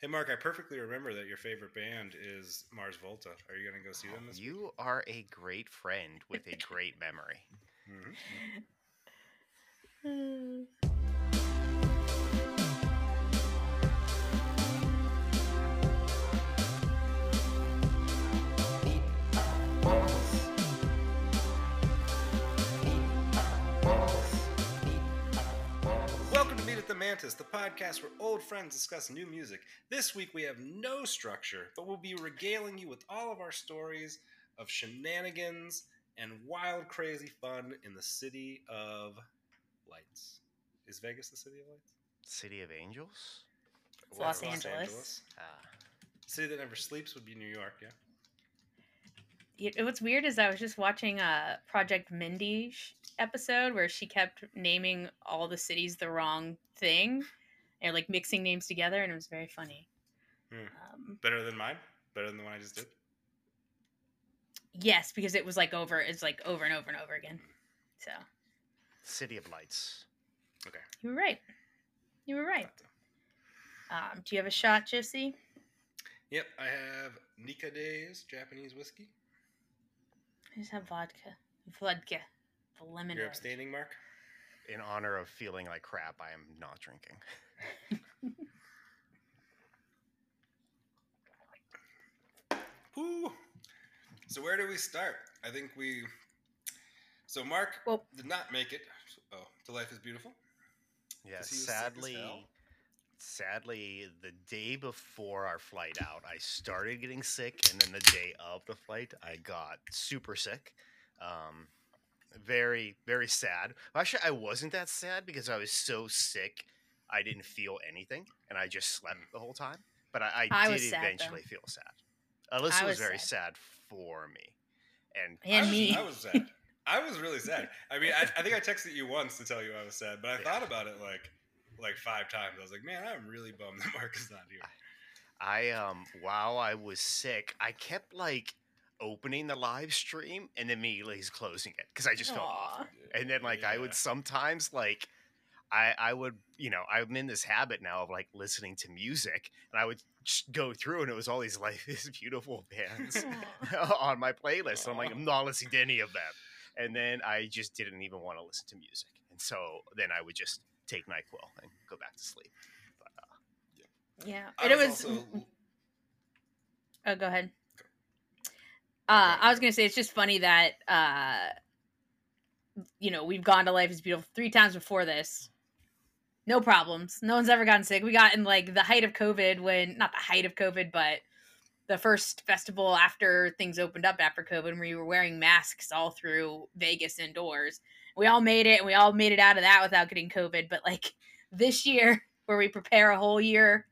Hey, Mark, I perfectly remember that your favorite band is Mars Volta. Are you going to go see them this week? You are a great friend with a great memory. Mhm. Welcome Mantis, the podcast where old friends discuss new music. This week we have no structure, but we'll be regaling you with all of our stories of shenanigans and wild, crazy fun in the city of lights. Is Vegas the city of lights? City of Angels? It's Los Angeles. Ah, City that never sleeps would be New York, yeah. Y- What's weird is I was just watching a Project Mindy sh- episode where she kept naming all the cities the wrong thing and like mixing names together, and it was very funny. Hmm. Um, Better than mine? Better than the one I just did? yes, because it was like over, it's like over and over and over again. So City of Lights. Okay. you were right. You were right. Um, do you have a shot, Josie? Yep, I have Nikka Days Japanese whiskey. I just have vodka. Vodka. The lemon. You're abstaining, Mark? In honor of feeling like crap, I am not drinking. Woo! So where do we start? I think we. So Mark Well- did not make it. Oh, to life is beautiful. Yeah, 'Cause he was sick as sadly, sadly, the day before our flight out, I started getting sick, and then the day of the flight, I got super sick. Um, very, very sad. Actually, I wasn't that sad because I was so sick, I didn't feel anything, and I just slept the whole time. But I, I, I did was sad, though. eventually feel sad. Alyssa was, was very sad. sad for me, and I And was, me. I was sad. I was really sad. I mean, I, I think I texted you once to tell you I was sad, but I Yeah. thought about it like like five times. I was like, man, I'm really bummed that Mark is not here. I um while I was sick, I kept like opening the live stream and immediately he's closing it because I just felt awful. And then like I would sometimes like I I would you know I'm in this habit now of like listening to music and I would just go through and it was all these life is beautiful bands on my playlist. And I'm like I'm not listening to any of them. And then I just didn't even want to listen to music. And so then I would just take NyQuil and go back to sleep. But uh, Yeah. I And it was was. also- Oh, go ahead. Uh, I was gonna say it's just funny that uh, you know we've gone to Life is Beautiful three times before this, no problems. No one's ever gotten sick. We got in like the height of COVID when not the height of COVID, but the first festival after things opened up after COVID, we were wearing masks all through Vegas indoors. We all made it, and we all made it out of that without getting COVID. But like this year, where we prepare a whole year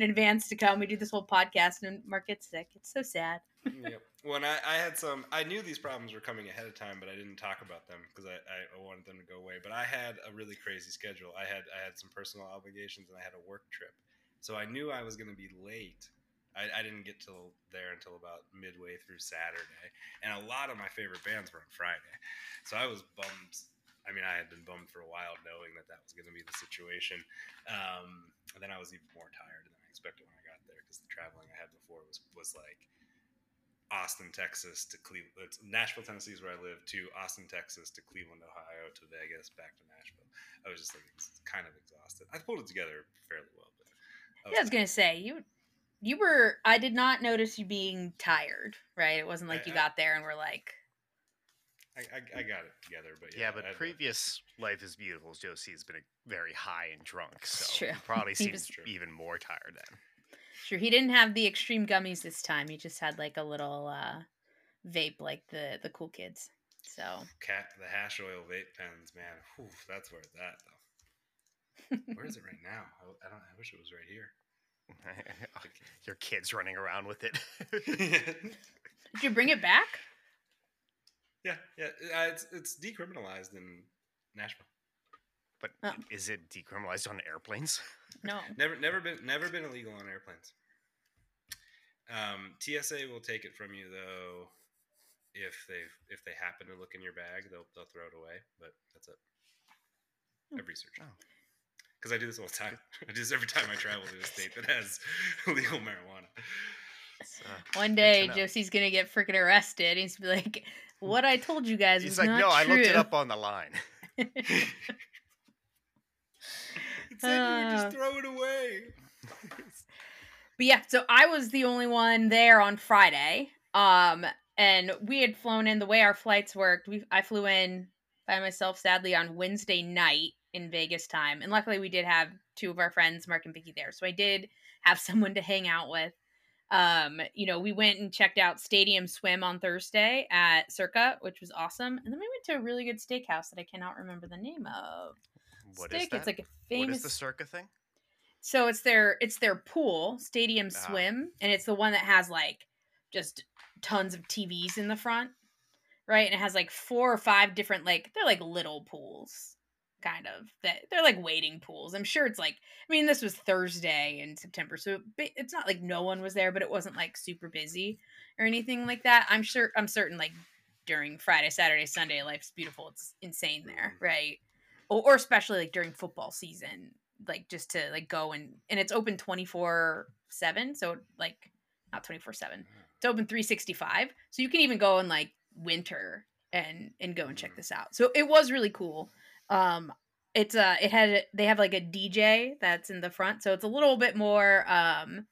in advance to come, we do this whole podcast, and Mark gets sick. It's so sad. yep. When I, I had some, I knew these problems were coming ahead of time, but I didn't talk about them because I, I wanted them to go away. But I had a really crazy schedule. I had I had some personal obligations and I had a work trip, so I knew I was going to be late. I, I didn't get till there until about midway through Saturday, and a lot of my favorite bands were on Friday, so I was bummed. I mean, I had been bummed for a while, knowing that that was going to be the situation. Um, and then I was even more tired than I expected when I got there because the traveling I had before was was like Austin, Texas to Cleveland. It's Nashville, Tennessee is where I live. To Austin, Texas to Cleveland, Ohio to Vegas, back to Nashville. I was just like kind of exhausted. I pulled it together fairly well, but Yeah, I was gonna say you you were I did not notice you being tired, right? It wasn't like I- you I- got there and were like I, I, I got it together. But Yeah, yeah, but I had to- previous Life is Beautiful, Josie has been very high and drunk, so true. he probably He seems was- even more tired then. Sure he didn't have the extreme gummies this time. He just had like a little uh vape like the the cool kids. So cat the hash oil vape pens, man. Whew, that's where it's at though. Where is it right now? I, I don't. I wish it was right here. Your kids running around with it. did you bring it back? yeah, yeah. Uh, it's it's decriminalized in Nashville. but Oh. is it decriminalized on airplanes? No. Never, never been, never been illegal on airplanes. Um, TSA will take it from you though, if they if they happen to look in your bag, they'll they'll throw it away. But that's it. Hmm. I've researched. Oh. because I do this all the time. I do this every time I travel to a state that has legal marijuana. So, One day. Josie's gonna get freaking arrested. He's gonna be like, "What I told you guys He's was like, not no, I looked it up on the line. It said you would Uh. just throw it away. But yeah, so I was the only one there on Friday. Um, and we had flown in the way our flights worked. We I flew in by myself, sadly, on Wednesday night in Vegas time, and luckily we did have two of our friends, Mark and Vicky, there, so I did have someone to hang out with. Um, you know, we went and checked out Stadium Swim on Thursday at Circa, which was awesome, and then we went to a really good steakhouse that I cannot remember the name of. What is Steak, that? It's like a famous is the circa thing? So it's their it's their pool, Stadium Ah. Swim, and it's the one that has like just tons of TVs in the front, right? And it has like four or five different like they're like little pools, kind of that they're like waiting pools. I'm sure it's like I mean this was Thursday in September, so it's not like no one was there, but it wasn't like super busy or anything like that. I'm sure I'm certain like during Friday, Saturday, Sunday, life's beautiful. It's insane there, Mhm. right? Or, or especially like during football season, like just to like go and and it's open 24 7 so like not 24 7 it's open 365 so you can even go in like winter and and go and check Mhm. this out. So it was really cool. Um it's uh it had they have like a dj that's in the front so it's a little bit more um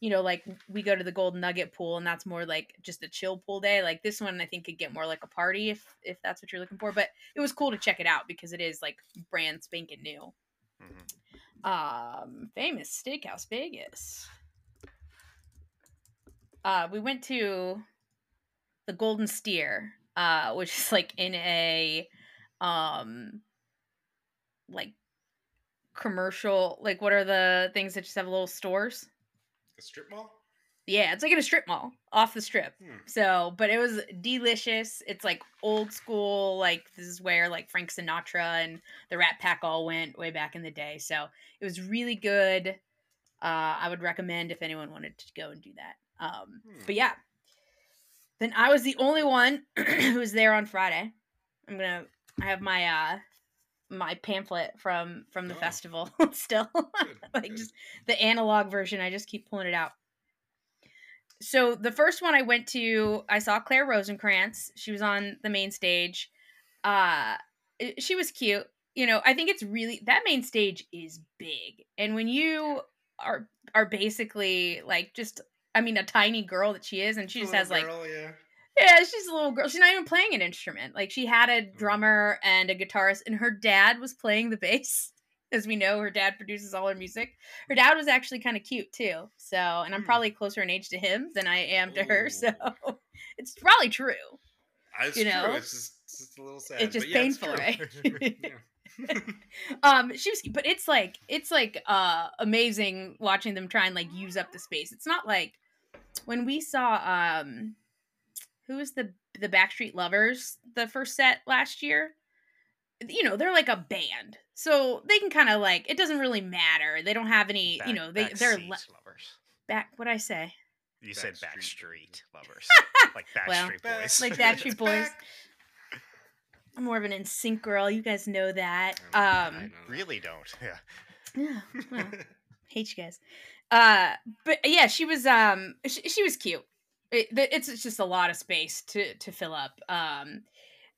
you know like we go to the golden nugget pool and that's more like just a chill pool day. Like this one i think could get more like a party if if that's what you're looking for but it was cool to check it out because it is like brand spanking new. Mhm. Um famous steakhouse vegas uh we went to the golden steer uh which is like in a um like commercial like what are the things that just have little stores A strip mall? Yeah it's like in a strip mall off the strip Hmm. so, but it was delicious. It's like old school. Like this is where like Frank Sinatra and the Rat Pack all went way back in the day. So it was really good. Uh, I would recommend if anyone wanted to go and do that. Um, Hmm. but yeah, then I was the only one who was there on Friday. I'm gonna. I have my uh my pamphlet from from the Oh. festival still. Like just the analog version. I just keep pulling it out. So the first one I went to, I saw Claire Rosenkranz. She was on the main stage. Uh she was cute. You know, I think it's really that main stage is big. And when you are are basically like just I mean a tiny girl that she is and she just has like girl, yeah. yeah, she's a little girl. She's not even playing an instrument. Like she had a drummer and a guitarist, and her dad was playing the bass. As we know, her dad produces all her music. Her dad was actually kind of cute too. So, and I'm Hmm. probably closer in age to him than I am to her. So, it's probably true. It's you true. know? It's just, it's just a little sad. It's just yeah, painful, true. right? Um, she was, but it's like it's like uh amazing watching them try and like use up the space. It's not like when we saw um, who was the the Backstreet Lovers the first set last year. You know, they're like a band, so they can kind of like it doesn't really matter. They don't have any, you know, they they're le- lovers. back. What I say? You said Backstreet Backstreet lovers, like Well, Backstreet Back- Boys. Like Backstreet Boys. back. I'm more of an NSYNC girl. You guys know that. I know Um, that. really don't. Yeah. yeah, well, hate you guys uh but yeah she was um she, she was cute it, it's it's just a lot of space to to fill up um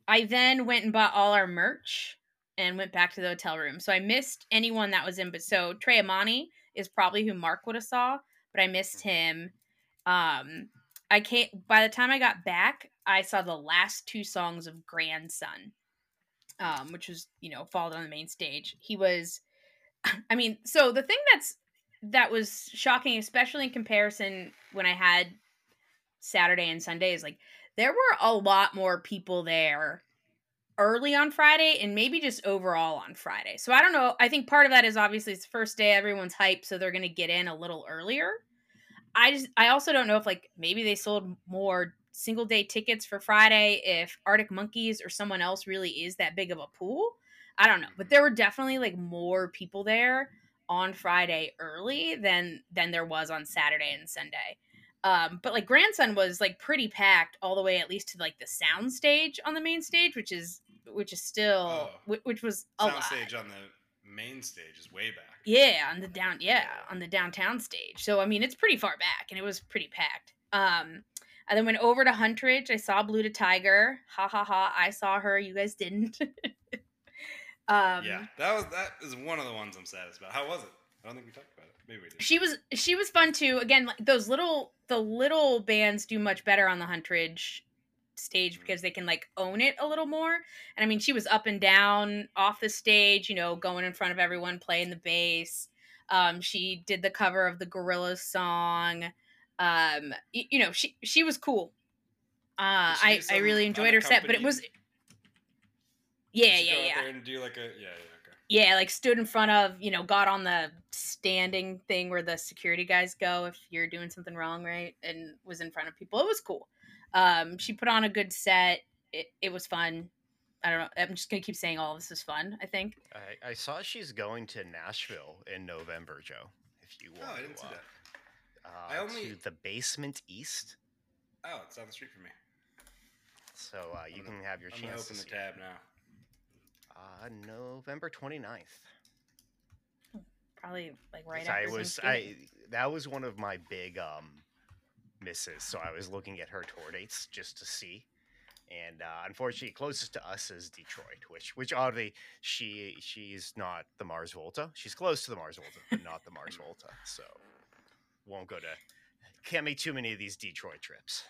i then went and bought all our merch and went back to the hotel room. So i missed anyone that was in but so trey amani is probably who mark would have saw but i missed him. Um i can't by the time i got back i saw the last two songs of grandson um which was you know followed on the main stage. He was I mean, so the thing that's that was shocking, especially in comparison when I had Saturday and Sunday, is like there were a lot more people there early on Friday and maybe just overall on Friday. So I don't know. I think part of that is obviously it's the first day, everyone's hyped, so they're gonna get in a little earlier. I just I also don't know if like maybe they sold more single day tickets for Friday if Arctic Monkeys or someone else really is that big of a pool. I don't know, but there were definitely like more people there on Friday early than than there was on Saturday and Sunday. Um, but like grandson was like pretty packed all the way at least to like the sound stage on the main stage, which is which is still Oh. which, was a lot. Soundstage on the main stage is way back. Yeah, on the down yeah, on the downtown stage. So I mean it's pretty far back and it was pretty packed. Um I then went over to Huntridge. I saw Blu DeTiger. Ha ha ha. I saw her. You guys didn't. um Yeah. That was that is one of the ones I'm saddest about. How was it? I don't think we talked about it. Maybe we did. She was she was fun too. Again, like those little the little bands do much better on the Huntridge stage because they can like own it a little more. And I mean, she was up and down off the stage, you know, going in front of everyone, playing the bass. Um, she did the cover of the Gorillaz song. Um, you, you know, she she was cool. Uh, I I really enjoyed her set, but it was. Yeah, yeah, yeah. and do like a yeah, yeah. Yeah, like stood in front of you know, got on the standing thing where the security guys go if you're doing something wrong, right? And was in front of people. It was cool. Um, she put on a good set. It, it was fun. I don't know. I'm just gonna keep saying all this is fun. I think. I, I saw she's going to Nashville in November, Joe. If you want, oh, I didn't to, see that. Uh, I only to the Basement East. Oh, it's down the street from me. So uh, you can have your I'm chance. I'm open the tab now. Uh, November 29th. Probably like right after. I was I that was one of my big um misses. So I was looking at her tour dates just to see. And uh, unfortunately, closest to us is Detroit, which which oddly she she's not the Mars Volta. She's close to the Mars Volta, but not the Mars Volta. So won't go to can't make too many of these Detroit trips.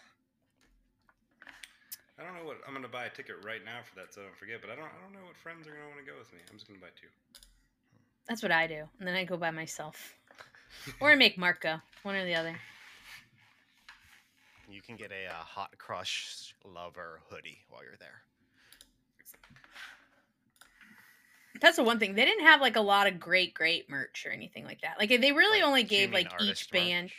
I don't know what I'm gonna buy a ticket right now for that, so I don't forget. But I don't I don't know what friends are gonna want to go with me. I'm just gonna buy two. That's what I do, and then I go by myself, or I make Mark go, one or the other. You can get a uh, hot crush lover hoodie while you're there. That's the one thing. They didn't have like a lot of great, great merch or anything like that. Like they really like, only gave like each band. Merch?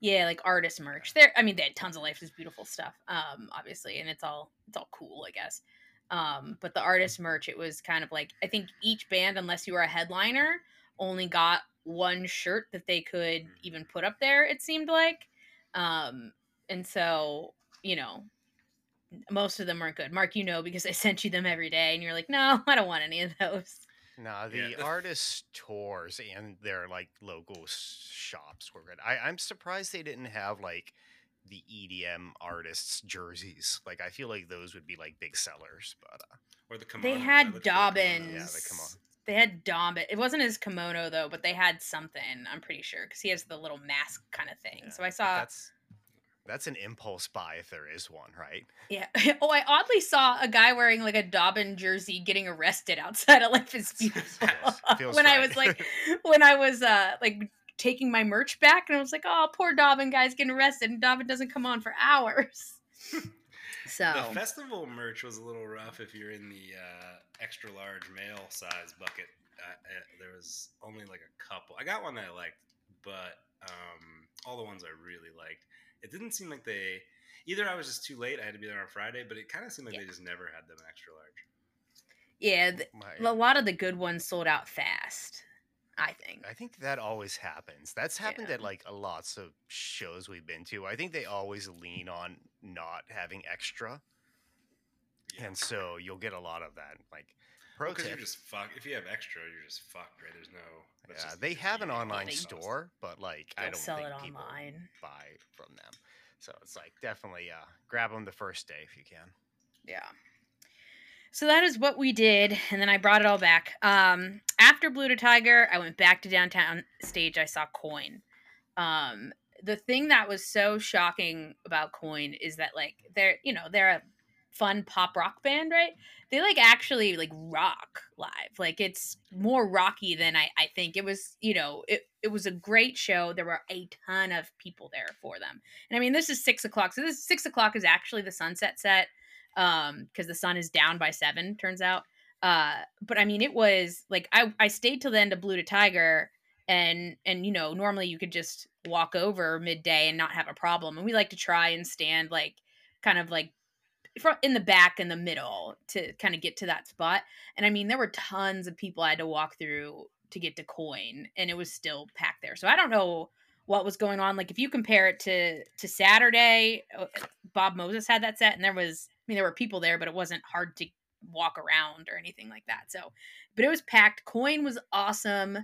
Yeah, like artist merch. There, I mean, they had tons of Life is Beautiful stuff, um, obviously, and it's all it's all cool, I guess. Um, but the artist merch, it was kind of like I think each band, unless you were a headliner, only got one shirt that they could mm. even put up there. It seemed like, um, and so you know most of them weren't good mark you know because i sent you them every day and you're like no i don't want any of those no the yeah. artist tours and their like local shops were good I, i'm surprised they didn't have like the edm artists jerseys like i feel like those would be like big sellers but uh or the kimonos. they had dobbins yeah the kimono. They had Dobbin. It wasn't his kimono though, but they had something. I'm pretty sure because he has the little mask kind of thing. Yeah, so I saw that's that's an impulse buy if there is one, right? Yeah. Oh, I oddly saw a guy wearing like a Dobbin jersey getting arrested outside of Life is Beautiful. when right. I was like, when I was uh like taking my merch back, and I was like, oh, poor Dobbin guy's getting arrested, and Dobbin doesn't come on for hours. so the festival merch was a little rough if you're in the uh, extra large male size bucket. Uh, uh, there was only like a couple. I got one that I liked, but um, all the ones I really liked it didn't seem like they either I was just too late, I had to be there on Friday, but it kind of seemed like yeah. they just never had them extra large. Yeah, the, a lot of the good ones sold out fast. I think. I think that always happens. That's happened yeah. at like a lots of shows we've been to. I think they always lean on not having extra. Yeah. And so you'll get a lot of that. Like pro well, you're just fuck. If you have extra, you're just fucked, right? There's no. Yeah, they have an online store, but like They'll I don't sell think it people online. buy from them. So it's like definitely uh, grab them the first day if you can. Yeah. So that is what we did, and then I brought it all back. Um, after Blu DeTiger, I went back to downtown stage. I saw Coin. Um, the thing that was so shocking about Coin is that like they're you know they're a fun pop rock band, right? They like actually like rock live. Like it's more rocky than I, I think. It was, you know, it, it was a great show. There were a ton of people there for them. And I mean, this is six o'clock. So this six o'clock is actually the sunset set. Um, because the sun is down by seven, turns out. Uh, but I mean, it was like I, I stayed till the end of Blu DeTiger and and you know normally you could just walk over midday and not have a problem and we like to try and stand like kind of like in the back and the middle to kind of get to that spot. And I mean, there were tons of people I had to walk through to get to coin, and it was still packed there. So I don't know what was going on. Like if you compare it to to Saturday, uh, Bob Moses had that set, and there was I mean there were people there, but it wasn't hard to walk around or anything like that. So, but it was packed. Coin was awesome.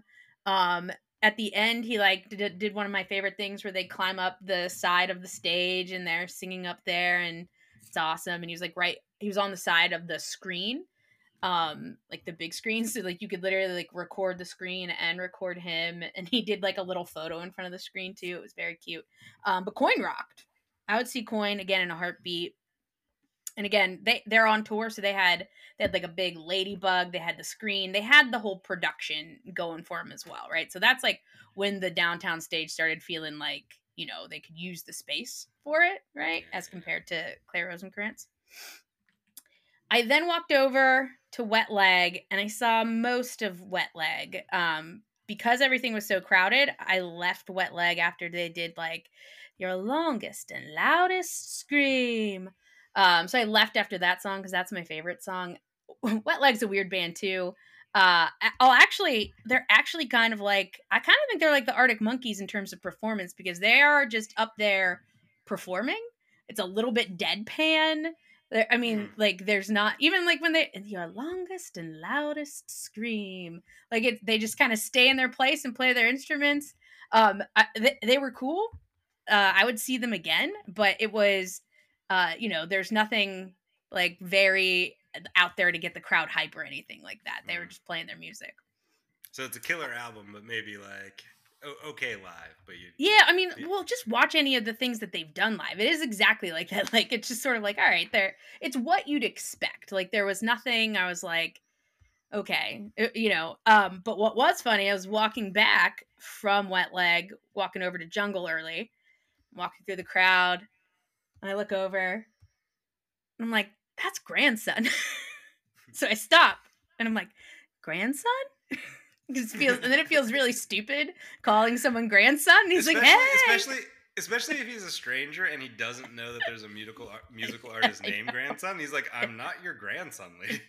Um, at the end, he like did, did one of my favorite things where they climb up the side of the stage and they're singing up there, and it's awesome. And he was like right, he was on the side of the screen, um, like the big screen, so like you could literally like record the screen and record him. And he did like a little photo in front of the screen too. It was very cute. Um, but Coin rocked. I would see Coin again in a heartbeat and again they they're on tour so they had they had like a big ladybug they had the screen they had the whole production going for them as well right so that's like when the downtown stage started feeling like you know they could use the space for it right as compared to claire rosenkranz i then walked over to wet leg and i saw most of wet leg um because everything was so crowded i left wet leg after they did like your longest and loudest scream um, so I left after that song because that's my favorite song. Wet Leg's a weird band too. Uh, oh, actually, they're actually kind of like I kind of think they're like the Arctic Monkeys in terms of performance because they are just up there performing. It's a little bit deadpan. I mean, mm. like there's not even like when they your longest and loudest scream. Like it, they just kind of stay in their place and play their instruments. Um, I, they, they were cool. Uh, I would see them again, but it was uh, you know, there's nothing like very out there to get the crowd hype or anything like that. They were mm. just playing their music. So it's a killer album, but maybe like okay live, but you Yeah, I mean, yeah. well, just watch any of the things that they've done live. It is exactly like that. Like it's just sort of like, all right, there it's what you'd expect. Like there was nothing I was like okay, uh, you know, um but what was funny, I was walking back from Wet Leg, walking over to Jungle early, walking through the crowd, and I look over and I'm like, that's grandson. so I stop and I'm like, grandson? feels, and then it feels really stupid calling someone grandson. And he's especially, like, hey. Especially especially if he's a stranger and he doesn't know that there's a uh, musical musical artist named grandson. He's like, I'm not your grandson, lady.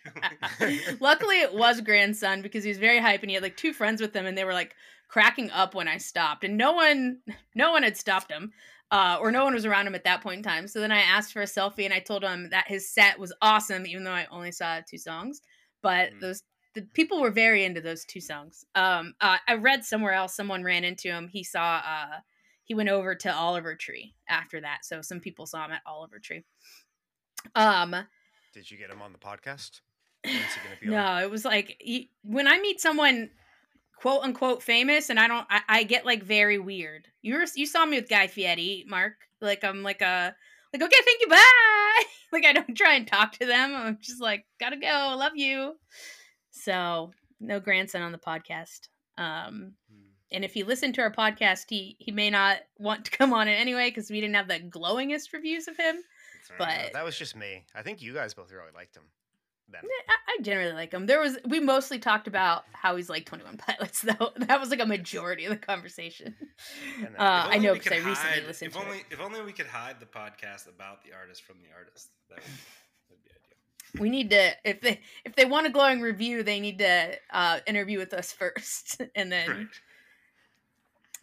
Uh, luckily, it was grandson because he was very hype and he had like two friends with him, and they were like cracking up when I stopped, and no one, no one had stopped him uh, or no one was around him at that point in time. So then I asked for a selfie and I told him that his set was awesome, even though I only saw two songs. But mm. those the people were very into those two songs. Um, uh, I read somewhere else someone ran into him. He saw uh, he went over to Oliver Tree after that. So some people saw him at Oliver Tree. Um, did you get him on the podcast? no, on? it was like he, when I meet someone quote unquote famous and I don't I, I get like very weird. You were you saw me with Guy Fieri, Mark. Like I'm like a like okay, thank you, bye. like I don't try and talk to them. I'm just like, gotta go, love you. So no grandson on the podcast. Um hmm. and if he listened to our podcast, he he may not want to come on it anyway because we didn't have the glowingest reviews of him. But that was just me. I think you guys both really liked him them. I, generally like him. There was we mostly talked about how he's like Twenty One Pilots, though. That was like a majority of the conversation. Uh, I know because I recently hide, listened. If only it. if only we could hide the podcast about the artist from the artist. That would, that'd be ideal. We need to if they if they want a glowing review, they need to uh, interview with us first, and then.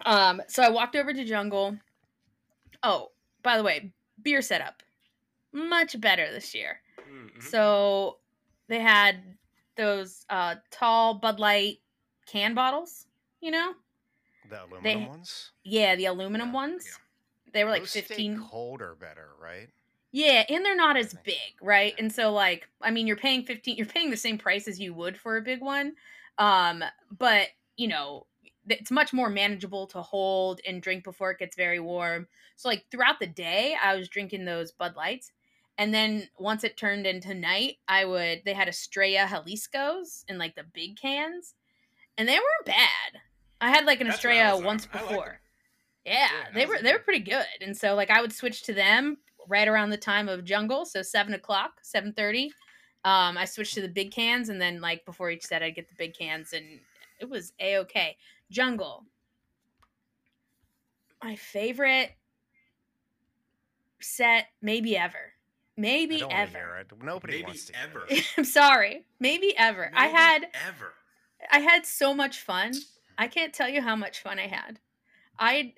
Right. Um. So I walked over to Jungle. Oh, by the way, beer setup much better this year. Mm-hmm. So they had those uh, tall Bud Light can bottles, you know? The aluminum they, ones? Yeah, the aluminum yeah, ones. Yeah. They were like Those 15 stay colder better, right? Yeah, and they're not as big, right? And so like I mean you're paying 15 you're paying the same price as you would for a big one. Um but, you know, it's much more manageable to hold and drink before it gets very warm. So like throughout the day I was drinking those Bud Lights and then once it turned into night, I would they had Estrella Jalisco's in like the big cans, and they weren't bad. I had like an That's Estrella once before. yeah, yeah they were they were pretty good, and so like I would switch to them right around the time of Jungle, so seven o'clock, seven thirty. Um, I switched to the big cans, and then like before each set, I'd get the big cans, and it was a okay. Jungle, my favorite set maybe ever Maybe ever. Nobody Maybe wants to ever. I'm sorry. Maybe ever. Maybe I had ever. I had so much fun. I can't tell you how much fun I had. I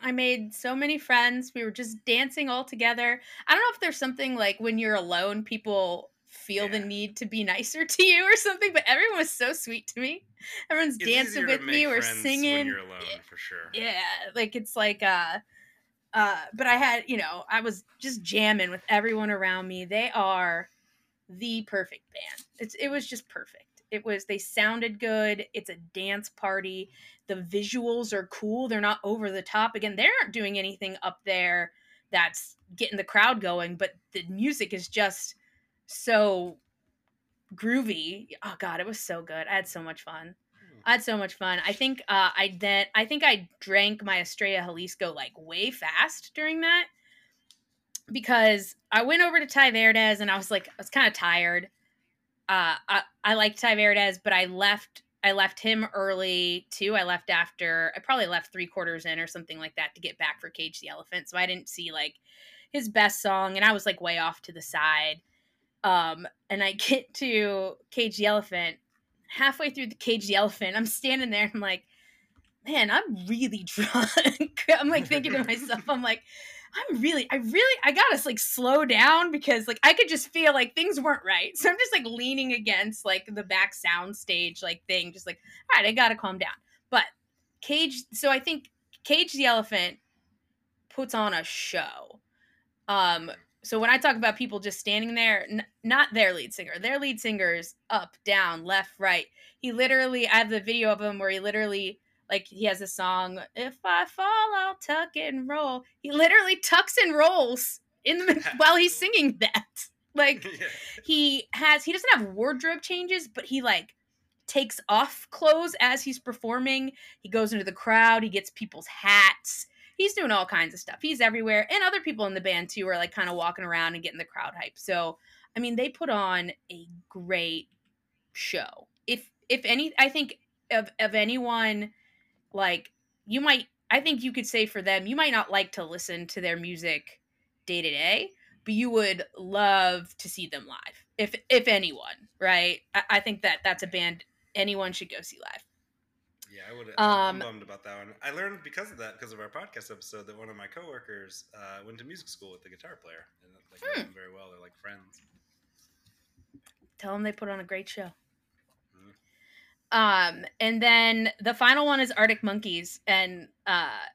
I made so many friends. We were just dancing all together. I don't know if there's something like when you're alone, people feel the need to be nicer to you or something. But everyone was so sweet to me. Everyone's It's dancing easier to with me We're singing. when you're alone for sure. Yeah, like it's like uh uh but I had, you know, I was just jamming with everyone around me. They are the perfect band. It's it was just perfect. It was they sounded good. It's a dance party. The visuals are cool. They're not over the top. Again, they aren't doing anything up there that's getting the crowd going, but the music is just so groovy. Oh god, it was so good. I had so much fun. I had so much fun. I think uh, I then I think I drank my Estrella Jalisco like way fast during that because I went over to Ty Verdes and I was like I was kind of tired. Uh, I I like Ty Verdes, but I left I left him early too. I left after I probably left three quarters in or something like that to get back for Cage the Elephant, so I didn't see like his best song, and I was like way off to the side. Um, and I get to Cage the Elephant halfway through the Cage the Elephant. I'm standing there. I'm like, man, I'm really drunk. I'm like thinking to myself, I'm like, I'm really, I really, I gotta like slow down because like I could just feel like things weren't right. So I'm just like leaning against like the back sound stage like thing, just like, all right, I gotta calm down. But Cage, so I think Cage the Elephant puts on a show. Um, so when I talk about people just standing there, n- not their lead singer, their lead singer is up, down, left, right. He literally, I have the video of him where he literally, like, he has a song, "If I Fall, I'll tuck and roll." He literally tucks and rolls in the while he's singing that. Like, yeah. he has, he doesn't have wardrobe changes, but he like takes off clothes as he's performing. He goes into the crowd. He gets people's hats he's doing all kinds of stuff. He's everywhere, and other people in the band too are like kind of walking around and getting the crowd hype. So, I mean, they put on a great show. If if any, I think of of anyone like you might, I think you could say for them, you might not like to listen to their music day to day, but you would love to see them live. If if anyone, right? I, I think that that's a band anyone should go see live. Yeah, I would. Um, I'm bummed about that one. I learned because of that, because of our podcast episode, that one of my coworkers uh, went to music school with the guitar player, and like Hmm. know them very well. They're like friends. Tell them they put on a great show. Mhm. Um, and then the final one is Arctic Monkeys, and uh,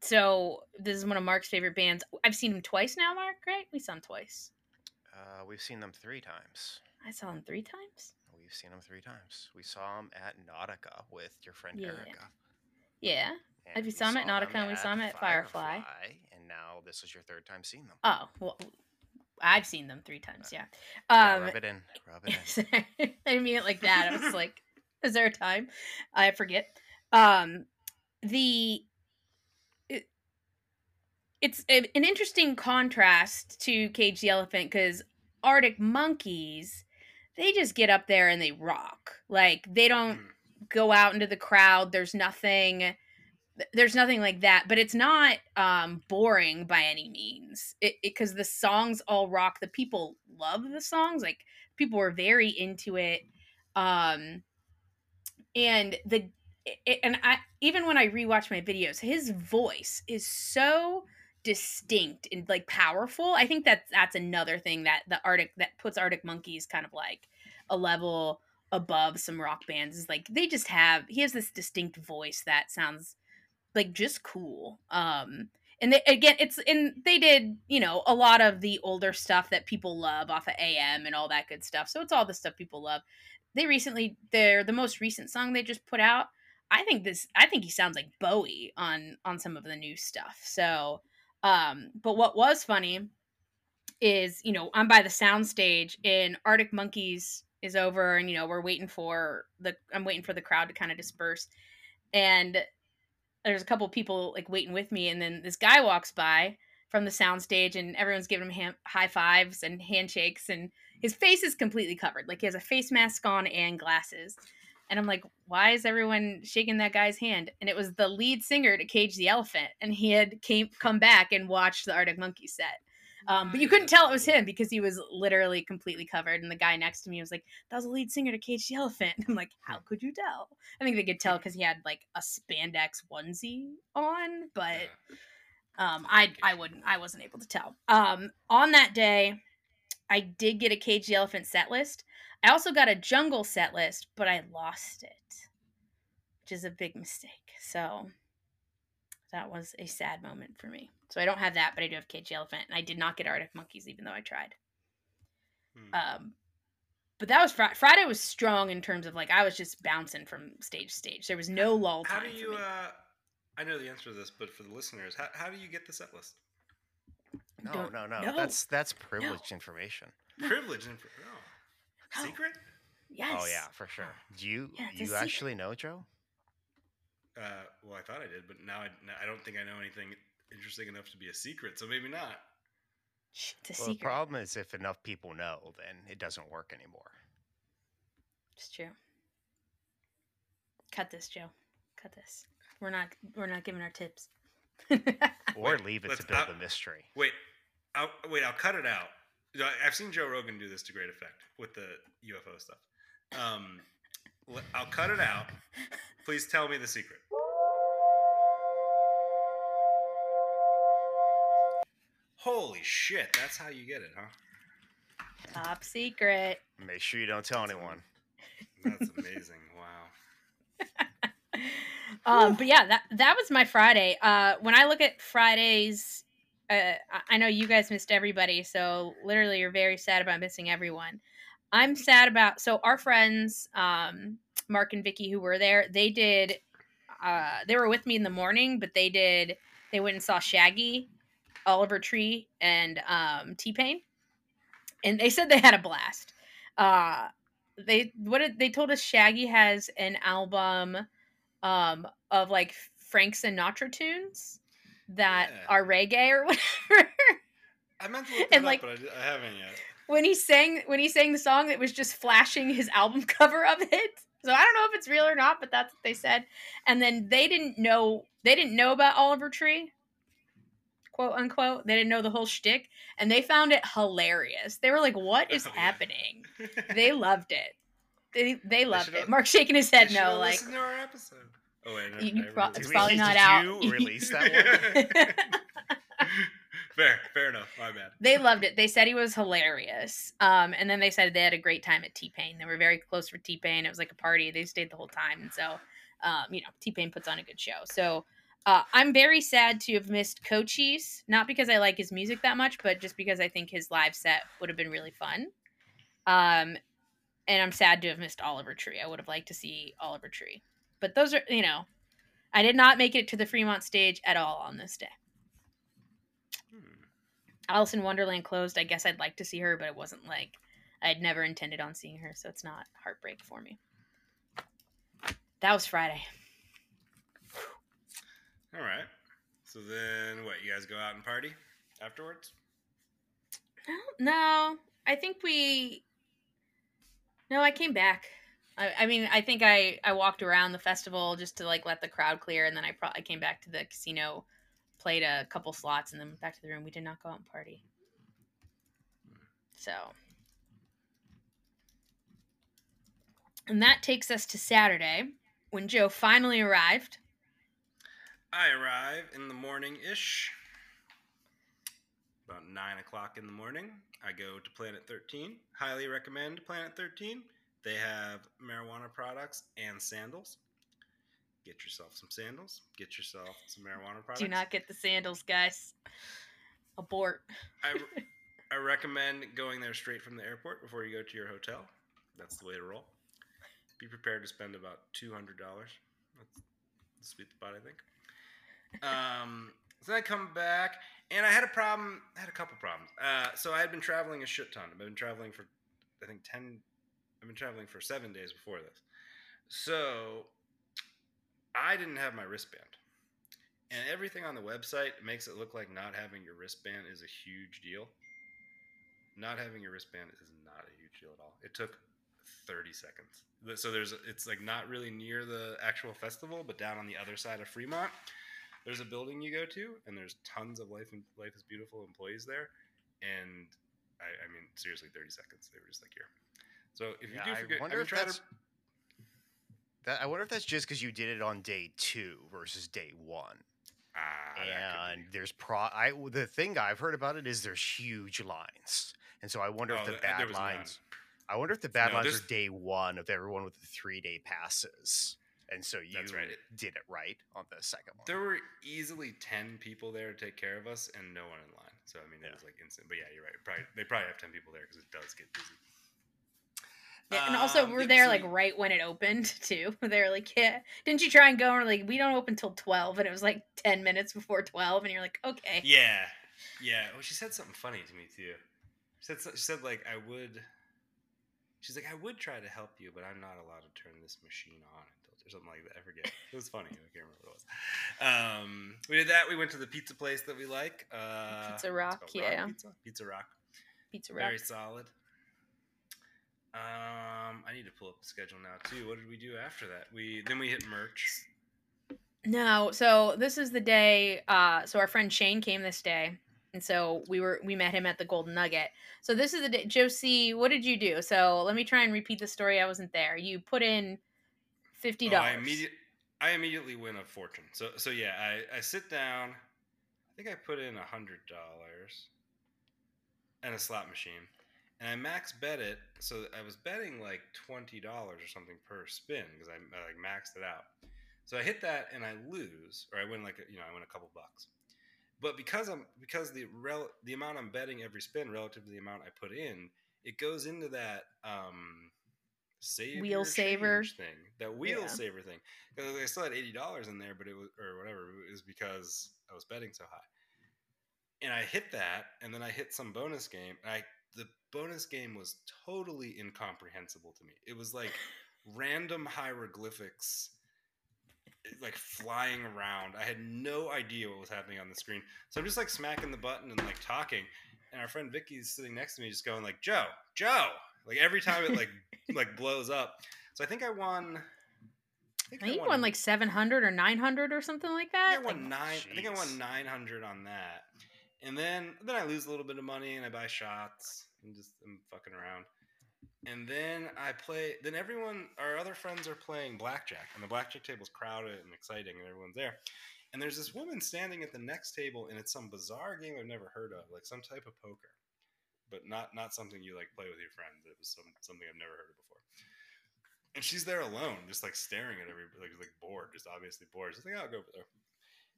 so this is one of Mark's favorite bands. I've seen him twice now, Mark. Right? We saw him twice. Uh, we've seen them three times. I saw him three times. We've seen them three times. We saw them at Nautica with your friend Yeah. Erica. Yeah. and you we saw 'em at Nautica and we saw 'em at Firefly. And now this is your third time seeing them. Oh well, I've seen them three times. Yeah. Yeah, Um, rub it in. Rub it in. I mean it like that. I was like, is there a time? I forget. Um, the it, it's a- an interesting contrast to Cage the Elephant because Arctic Monkeys, they just get up there and they rock. Like they don't Mm. go out into the crowd. There's nothing there's nothing like that but it's not um boring by any means it because the songs all rock the people love the songs like people were very into it um and the it, and i even when i rewatch my videos his voice is so distinct and like powerful i think that that's another thing that the arctic that puts arctic monkeys kind of like a level above some rock bands is like they just have he has this distinct voice that sounds like just cool um and they, again it's and they did you know a lot of the older stuff that people love off of am and all that good stuff so it's all the stuff people love. They recently they're the most recent song they just put out i think this i think he sounds like bowie on on some of the new stuff so um but what was funny is you know i'm by the sound stage and arctic monkeys is over and you know we're waiting for the i'm waiting for the crowd to kind of disperse. And there's a couple people like waiting with me and then this guy walks by from the soundstage and everyone's giving him high fives and handshakes and his face is completely covered. Like he has a face mask on and glasses and i'm like why is everyone shaking that guy's hand and it was the lead singer to cage the elephant and he had came come back and watched the arctic monkey set um, but you couldn't tell it was him because he was literally completely covered. And the guy next to me was like, "That was the lead singer to Cage the Elephant." I'm like, "How could you tell?" I think they could tell because he had like a spandex onesie on, but um, I I wouldn't I wasn't able to tell. Um, on that day, I did get a Cage the Elephant set list. I also got a Jungle set list, but I lost it, which is a big mistake. So that was a sad moment for me. So I don't have that, but I do have Cage the Elephant, and I did not get Arctic Monkeys, even though I tried. Hmm. Um, but that was Fri- Friday was strong in terms of like I was just bouncing from stage to stage. There was no lull How do you? Uh, I know the answer to this, but for the listeners, how, how do you get the set list? No, Don't- no, no, no. That's that's privileged information. Privileged information. oh. Secret. yes. Oh yeah, for sure. Do you Yeah, it's a you secret. actually know, Joe? Uh, well, I thought I did, but now I, now I don't think I know anything interesting enough to be a secret. So maybe not. It's a Well, the problem is if enough people know, then it doesn't work anymore. It's true. Cut this, Joe. Cut this. We're not. We're not giving our tips. Or Wait, leave it to build out- a mystery. Wait, I'll, wait. I'll cut it out. I've seen Joe Rogan do this to great effect with the UFO stuff. Um, l- I'll cut it out. Please tell me the secret. Holy shit! That's how you get it, huh? Top secret. Make sure you don't tell anyone. That's amazing. wow. um, but yeah, that that was my Friday. Uh, when I look at Fridays, uh, I- know you guys missed everybody, so literally you're very sad about missing everyone. I'm sad about so our friends, um, Mark and Vicky, who were there, they did. Uh, they were with me in the morning, but they did. They went and saw Shaggy, Oliver Tree, and um, T Pain, and they said they had a blast. Uh, they what did, they told us Shaggy has an album um of like Frank Sinatra tunes that Yeah. are reggae or whatever. I meant to look And, that like- up, but I, I haven't yet. when he sang when he sang the song it was just flashing his album cover of it. So I don't know if it's real or not, but that's what they said. And then they didn't know they didn't know about Oliver Tree, quote unquote. They didn't know the whole shtick, and they found it hilarious. They were like, "What is Oh, yeah. happening?" They loved it. They they loved should've- it. Mark shaking his head no, like to our episode. Oh no, You I pro- it's probably not Did out. you release that one? fair, fair enough. My bad. they loved it. They said he was hilarious. Um, and then they said they had a great time at T Pain. They were very close for T Pain. It was like a party. They stayed the whole time, and so, um, you know, T Pain puts on a good show. So. Uh, I'm very sad to have missed Cochise, not because I like his music that much, but just because I think his live set would have been really fun. Um, and I'm sad to have missed Oliver Tree. I would have liked to see Oliver Tree, but those are, you know, I did not make it to the Fremont stage at all on this day. Hmm. Alison Wonderland closed. I guess I'd like to see her, but it wasn't like I'd never intended on seeing her, so it's not heartbreak for me. That was Friday. All right. So then, what? You guys go out and party afterwards? No, I think we. No, I came back. I, I mean, I think I I walked around the festival just to like let the crowd clear, and then I pro- I came back to the casino, played a couple slots, and then back to the room. We did not go out and party. So. And that takes us to Saturday, when Joe finally arrived. I arrive in the morning ish. About 9 o'clock in the morning. I go to Planet 13. Highly recommend Planet 13. They have marijuana products and sandals. Get yourself some sandals. Get yourself some marijuana products. Do not get the sandals, guys. Abort. I, I recommend going there straight from the airport before you go to your hotel. That's the way to roll. Be prepared to spend about two hundred dollars. That's the sweet spot, I think. Um, so then I come back, and I had a problem. I had a couple problems. Uh, so I had been traveling a shit ton. I've been traveling for, I think ten. I've been traveling for seven days before this. So I didn't have my wristband. And everything on the website makes it look like not having your wristband is a huge deal. Not having your wristband is not a huge deal at all. It took 30 seconds. So there's it's like not really near the actual festival, but down on the other side of Fremont. There's a building you go to, and there's tons of Life and Life is Beautiful employees there. And I, I mean, seriously, 30 seconds. They were just like here. So if you Yeah, do I forget, wonder I mean, if to that's. That, I wonder if that's just because you did it on day two versus day one. Ah, and there's pro. I the thing I've heard about it is there's huge lines, and so I wonder Oh, if the th- there bad was none. lines. I wonder if the bad No, lines there's- are day one of everyone with the three day passes, and so you That's right. did it right on the second one. There were easily ten people there to take care of us, and no one in line. So I mean, it Yeah. was like instant. But yeah, you're right. Probably they probably have ten people there because it does get busy. Yeah, and also Um, we're there like right when it opened too. They're like, yeah, didn't you try and go? And we're like, we don't open till twelve, and it was like ten minutes before twelve, and you're like, okay, Yeah, yeah. Well, she said something funny to me too. She said she said like I would. She's like I would try to help you, but I'm not allowed to turn this machine on until or something like that. I forget. It was funny. I can't remember what it was. Um, we did that. We went to the pizza place that we like. Uh, Pizza Rock, yeah. Pizza. Pizza Rock. pizza rock. Very solid. Um, I need to pull up the schedule now too. What did we do after that? We then we hit merch. No, so this is the day. Uh, so our friend Shane came this day, and so we were we met him at the Golden Nugget. So this is the day. Josie, what did you do? So let me try and repeat the story. I wasn't there. You put in fifty Oh, I dollars. immediate, I immediately win a fortune. So so yeah, I, I sit down. I think I put in a hundred dollars and a slot machine, and I max bet it. So I was betting like twenty dollars or something per spin because I, I like maxed it out. So I hit that and I lose, or I win like a, you know I win a couple bucks. But because I'm because the rel, the amount I'm betting every spin relative to the amount I put in, it goes into that um save Wheel saver. thing, that wheel Yeah. saver thing. Because I still had eighty dollars in there, but it was or whatever it was because I was betting so high. And I hit that, and then I hit some bonus game. And I the bonus game was totally incomprehensible to me. It was like random hieroglyphics like flying around. I had no idea what was happening on the screen. So I'm just like smacking the button and like talking. And our friend Vicky's sitting next to me, just going like, "Joe, Joe!" Like every time it like like blows up. So I think I won. I think you won like seven hundred or nine hundred or something like I that. think I won Like, nine. I think I won nine hundred on that, and then then I lose a little bit of money and I buy shots and just I'm fucking around. And then I play. Then everyone, our other friends are playing blackjack, and the blackjack table's crowded and exciting, and everyone's there. And there's this woman standing at the next table, and it's some bizarre game I've never heard of, like some type of poker, but not not something you like play with your friends. It was some something I've never heard of before. And she's there alone, just like staring at everybody, like like bored, just obviously bored. She's like, "I'll go over there."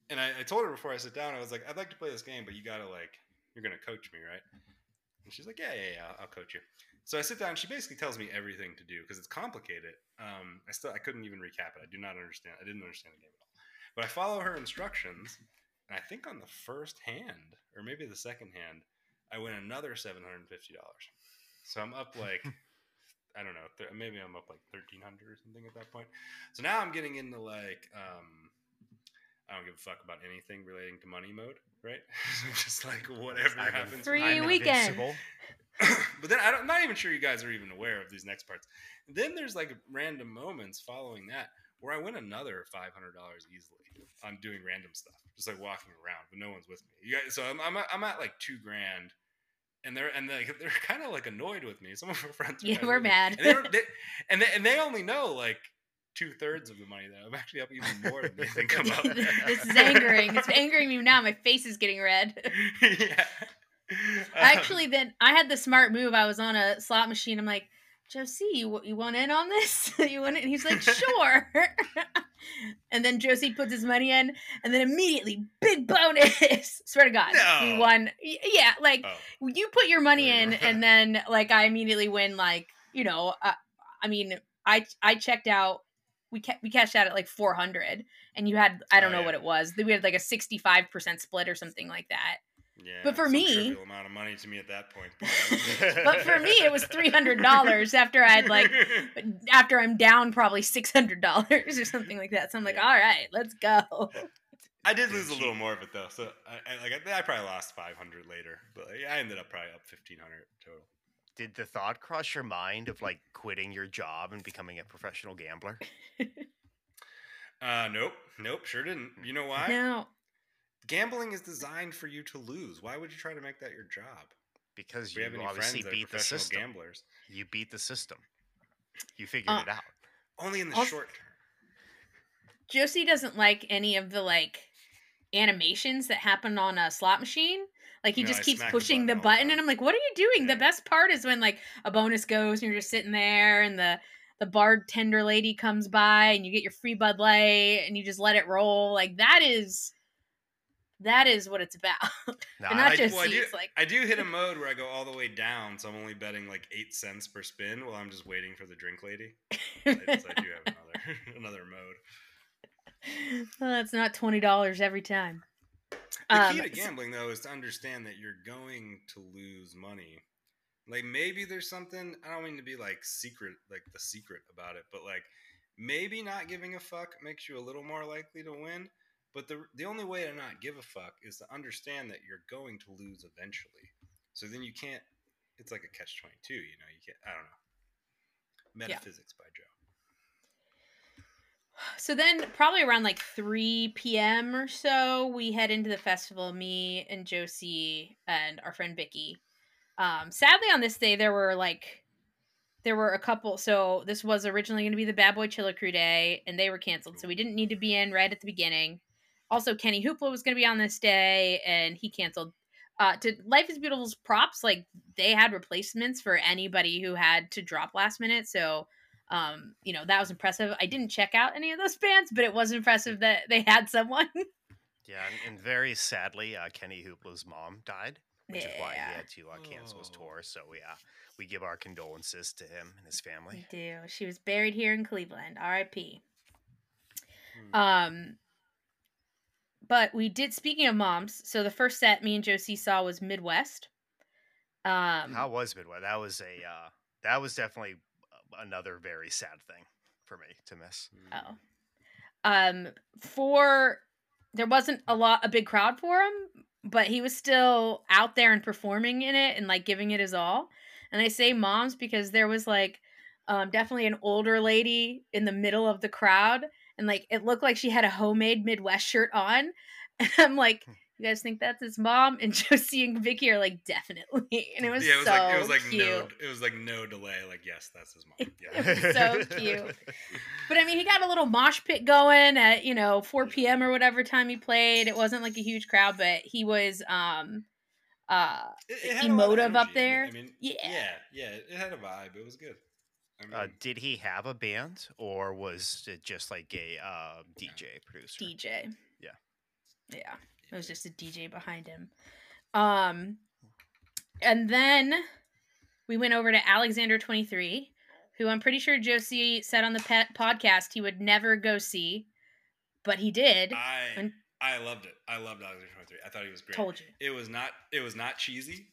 And I, I told her before I sit down, I was like, "I'd like to play this game, but you gotta like, you're gonna coach me, right?" And she's like, "Yeah, yeah, yeah, I'll coach you." So I sit down. She basically tells me everything to do because it's complicated. Um, I still I couldn't even recap it. I do not understand. I didn't understand the game at all. But I follow her instructions, and I think on the first hand, or maybe the second hand, I win another seven hundred and fifty dollars. So I'm up like I don't know, th- maybe I'm up like thirteen hundred or something at that point. So now I'm getting into like um, I don't give a fuck about anything relating to money mode, right? Just like whatever I'm happens. Free I'm weekend. but then I don't, I'm not even sure you guys are even aware of these next parts. Then there's like random moments following that where I win another five hundred dollars easily on doing random stuff, just like walking around, but no one's with me. You guys, so I'm, I'm, at, I'm at like two grand, and they're and they, they're kind of like annoyed with me. Some of our friends, are Yeah, we're mad. and they, don't, they and they and they only know like two thirds of the money that I'm actually up even more than they think I'm up. this is angering. It's angering me now. My face is getting red. yeah. Actually, then I had the smart move. I was on a slot machine. I'm like, Josie, you, you want in on this? you want it? And he's like, sure. and then Josie puts his money in, and then immediately, big bonus. Swear to God, No. won. Yeah, like Oh. you put your money in, and then like I immediately win. Like you know, uh, I mean, I I checked out. We ca- we cashed out at like 400, and you had I oh, don't Oh, know yeah. what it was. We had like a 65 percent split or something like that. Yeah, But for some me- trivial amount of money to me at that point. but- But for me, it was three hundred dollars after I'd like after I'm down probably six hundred dollars or something like that. So I'm like, Yeah. all right, let's go. I did lose a little more of it though. So I, I like I, I probably lost five hundred later, but I ended up probably up fifteen hundred total. Did the thought cross your mind of like quitting your job and becoming a professional gambler? Uh, nope, nope, sure didn't. You know why? Now, Gambling is designed for you to lose. Why would you try to make that your job? Because we you have any obviously friends beat the system. gamblers? You beat the system. You figured Uh, it out. Only in the Also- short term. Josie doesn't like any of the like animations that happen on a slot machine. Like he No, just I keeps pushing the button the button, and I'm like, "What are you doing?" Yeah. The best part is when like a bonus goes, and you're just sitting there, and the the bartender lady comes by, and you get your free Bud Light, and you just let it roll. Like that is that is what it's about, not I- just well, I do- Like I do hit a mode where I go all the way down, so I'm only betting like eight cents per spin while I'm just waiting for the drink lady. So I, so I do have another another mode. well, that's not twenty dollars every time. The Um, key to gambling though is to understand that you're going to lose money. Like maybe there's something I don't mean to be like secret like the secret about it, but like maybe not giving a fuck makes you a little more likely to win. But the the only way to not give a fuck is to understand that you're going to lose eventually. So then you can't. It's like a catch twenty two. You know, you can't. I don't know. Metaphysics by Joe. So then, probably around like 3 p.m. or so, we head into the festival. Me and Josie and our friend Vicky. Um, sadly, on this day, there were like, there were a couple. So this was originally going to be the Bad Boy Chiller Crew day, and they were canceled. So we didn't need to be in right at the beginning. Also, Kenny Hoopla was going to be on this day, and he canceled. Uh, to Life is Beautiful's props, like they had replacements for anybody who had to drop last minute. So um you know that was impressive i didn't check out any of those bands but it was impressive that they had someone Yeah, and, and very sadly, uh, Kenny Hoopla's mom died, which is why he had to uh, cancel his Oh. tour. So yeah, we give our condolences to him and his we family. do she was buried here in cleveland rip Hmm. um but we did speaking of moms so the first set me and josie saw was midwest um How was Midwest? That was a uh, that was definitely another very sad thing for me to miss. oh um for there wasn't a lot a big crowd for him but he was still out there and performing in it and like giving it his all and i say moms because there was like um definitely an older lady in the middle of the crowd and like it looked like she had a homemade midwest shirt on and i'm like Hmm. You guys think that's his mom and josie and vicky are like definitely and it was yeah, it was so like it was like cute no, it was like no delay. Like yes, that's his mom. Yeah. So cute. But I mean, he got a little mosh pit going at you know 4 p.m. or whatever time he played. It wasn't like a huge crowd, but he was um uh It- it had a lot of emotive up energy. I mean- there. I mean, Yeah. yeah, yeah, it had a vibe. It was good. I mean, Uh, did he have a band, or was it just like a uh, DJ producer? DJ. Yeah. Yeah. It was just a DJ behind him. Um and then we went over to Alexander 23, who I'm pretty sure Josie said on the pet podcast he would never go see, but he did. I and- I loved it. I loved Alexander Twenty Three. I thought he was great. Told you. It was not. It was not cheesy.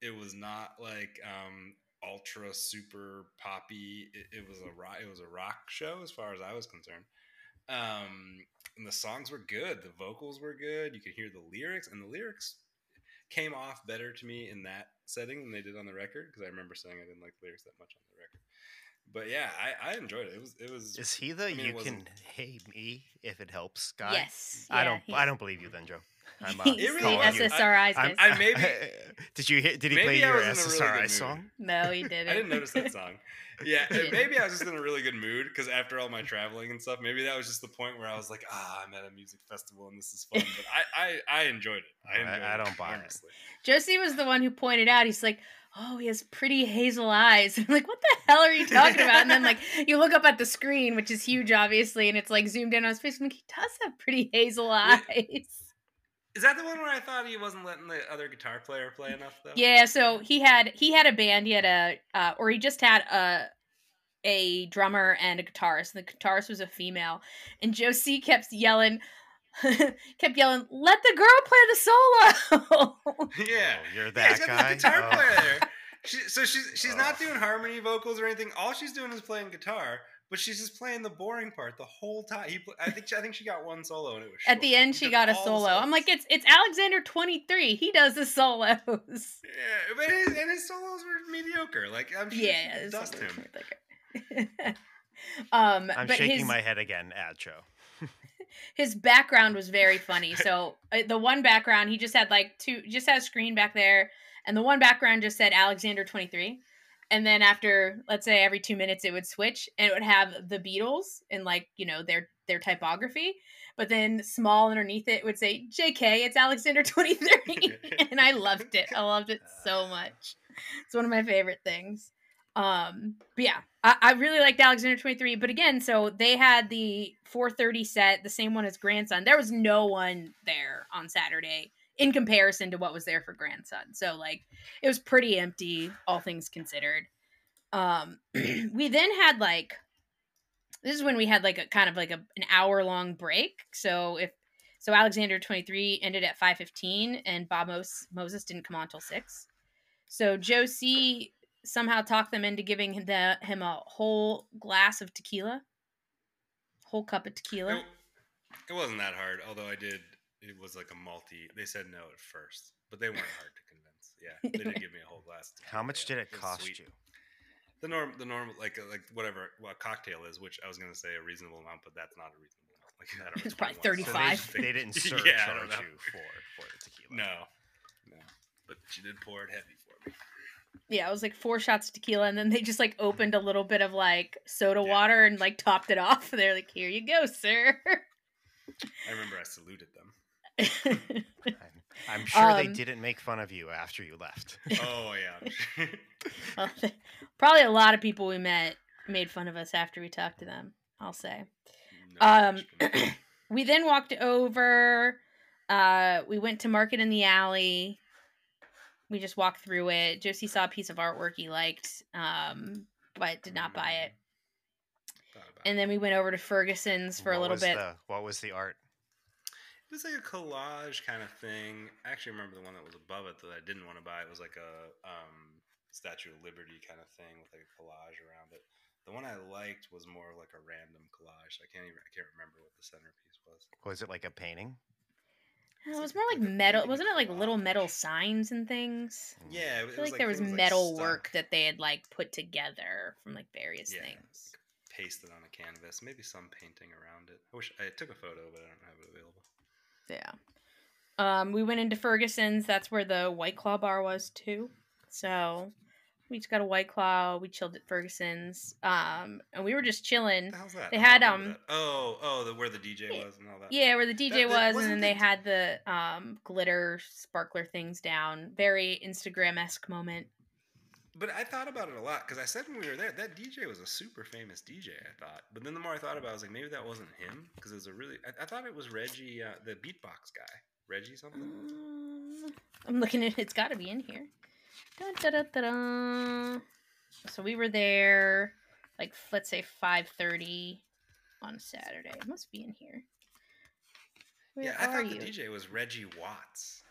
It was not like um ultra super poppy. It, it was a rock. It was a rock show as far as I was concerned. Um, and the songs were good. The vocals were good. You could hear the lyrics, and the lyrics came off better to me in that setting than they did on the record because I remember saying I didn't like the lyrics that much on the record. But yeah, I, I enjoyed it. It was it was Is he the I mean, "you can hate me if it helps" guy? Yes. Yeah, I don't. he's- I don't believe you, then, Joe. I'm, uh, It really the calling. SSRIs I'm- I maybe- did you? hear- Did he play your was in a really good SSRI mood. song? No, he didn't. I didn't notice that song. Yeah, He maybe I was just in a really good mood because after all my traveling and stuff, maybe that was just the point where I was like, ah, I'm at a music festival and this is fun. But I, I, I enjoyed it. I I- enjoyed I it don't buy it. Josie was the one who pointed out. He's like, "Oh, he has pretty hazel eyes." I'm like, "What the hell are you talking about?" And then like you look up at the screen, which is huge, obviously, and it's like zoomed in on his face. I'm like, "He does have pretty hazel eyes." Is that the one where I thought he wasn't letting the other guitar player play enough though? Yeah, so he had he had a band. He had a uh, or he just had a a drummer and a guitarist. And The guitarist was a female, and Josie kept yelling, kept yelling, "Let the girl play the solo." yeah. Oh, you're that got guy. guitar Oh. player. She, so she's she's not Oh. doing harmony vocals or anything. All she's doing is playing guitar, but she's just playing the boring part the whole time. He, I think she, I think she got one solo and it was At the end, He she got a solo. I'm like, it's it's Alexander 23. He does the solos. Yeah, but his, and his solos were mediocre. Like I'm sure Yeah, yeah, dust him. um, I'm shaking his, my head again at Joe. His background was very funny. So uh, the one background, he just had like two, just had a screen back there, and the one background just said Alexander 23. And then after, let's say every two minutes, it would switch and it would have the Beatles and like, you know, their their typography. but then small underneath it would say JK, it's Alexander 23. and I loved it. I loved it so much. It's one of my favorite things. Um, but yeah, I, I really liked Alexander 23. But again, so they had the 430 set, the same one as Grandson. There was no one there on Saturday in comparison to what was there for Grandson. So like it was pretty empty, all things considered. Um we then had like this is when we had like a kind of like a, an hour long break. So if so Alexander 23 ended at 5:15 and Bob Mos- Moses didn't come on until 6. So C somehow talk them into giving him, the, him a whole glass of tequila. Whole cup of tequila. It, it wasn't that hard, although I did. It was like a multi. They said no at first, but they weren't hard to convince. Yeah, they did give me a whole glass. of How much did it was cost sweet. you? The norm, the normal, like uh, like whatever what a cocktail is, which I was gonna say a reasonable amount, but that's not a reasonable amount. Like I don't know It's probably it was. So they, 35. they didn't Yeah, surcharge I you for for the tequila. No, no, but she did pour it heavy for me. Yeah, it was like four shots of tequila, and then they just like opened a little bit of like soda Yeah. water and like topped it off. They're like, "Here you go, sir." I remember I saluted them. I'm, I'm sure they Um, didn't make fun of you after you left. Oh yeah, Well, Probably a lot of people we met made fun of us after we talked to them. I'll say. No Um, we then walked over. Uh, we went to Market in the Alley. We just walked through it. Josie saw a piece of artwork he liked, um, but did not buy it. And then we went over to Ferguson's for a little was bit. The, what was the art? It was like a collage kind of thing. I actually remember the one that was above it that I didn't want to buy. It was like a um, Statue of Liberty kind of thing with like a collage around it. The one I liked was more like a random collage. I can't even I can't remember what the centerpiece was. Was it like a painting? Oh, it was more like like metal. Wasn't it like little metal signs and things? Mm. Yeah, it, I feel was like, there was things, like, metal work that they had like put together from like various Yeah. things. pasted on a canvas. Maybe some painting around it. I wish I took a photo, but I don't have it available. Yeah. Um, we went into Ferguson's. That's where the White Claw bar was too. So we just got a White Claw. We chilled at Ferguson's. Um, and we were just chilling. The hell's that? They I had, um, that. Oh, oh, the, where the DJ Yeah. was and all that. Yeah, where the DJ that was, and then they had the um glitter sparkler things down. Very Instagram esque moment. But I thought about it a lot because I said when we were there, that DJ was a super famous DJ. I thought, but then the more I thought about, it, I was like, maybe that wasn't him because it was a really. I, I thought it was Reggie, uh, the beatbox guy, Reggie something. Um, I'm looking at it's got to be in here. Dun. So we were there, like let's say 5:30 on Saturday. It must be in here. Where yeah, I thought you? the DJ was Reggie Watts.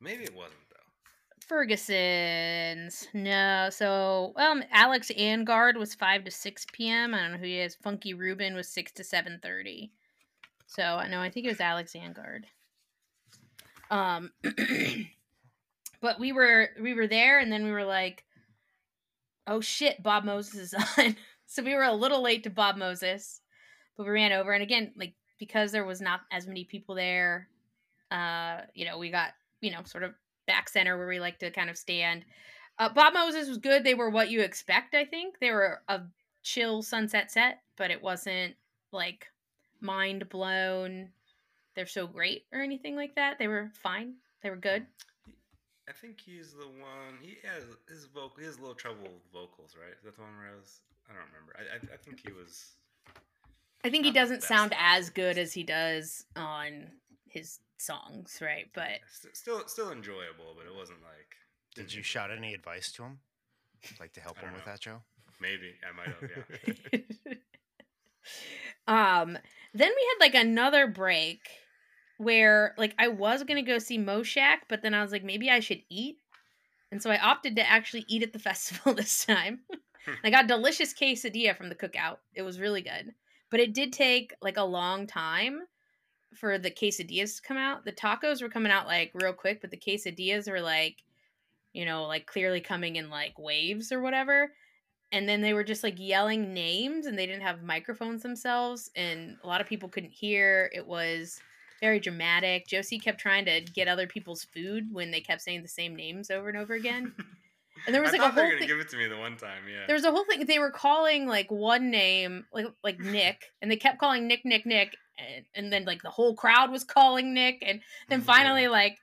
Maybe it wasn't though. Ferguson's. No. So, um, Alex Angard was 5 to 6 p.m. I don't know who he is. Funky Ruben was 6 to 7.30. So, I know, I think it was Alex Angard. Um, but we were, we were there and then we were like, oh shit, Bob Moses is on. so we were a little late to Bob Moses, but we ran over. And again, like, because there was not as many people there, uh, you know, we got, you know, sort of back center where we like to kind of stand. Uh, Bob Moses was good. They were what you expect, I think. They were a chill sunset set, but it wasn't like mind blown. They're so great or anything like that. They were fine. They were good. I think he's the one. He has his vocal. He has a little trouble with vocals, right? Is that the one where I was? I don't remember. I I, I think he was. I think he doesn't sound as good as he does on his songs, right? But still still enjoyable, but it wasn't like. Did you shout any advice to him? Like to help him don't with that, Joe? Maybe I might have. Yeah. um then we had like another break where like I was gonna go see Moshak, but then I was like, maybe I should eat. And so I opted to actually eat at the festival this time. Hmm. I got delicious quesadilla from the cookout. It was really good. But it did take like a long time for the quesadillas to come out. The tacos were coming out like real quick, but the quesadillas were like, you know, like clearly coming in like waves or whatever. And then they were just like yelling names and they didn't have microphones themselves. And a lot of people couldn't hear. It was very dramatic. Josie kept trying to get other people's food when they kept saying the same names over and over again. And there was like a they whole were gonna thing. give it to me the one time. Yeah. There was a whole thing. They were calling like one name, like like Nick, and they kept calling Nick, Nick, Nick, and and then like the whole crowd was calling Nick, and then Mhm. finally like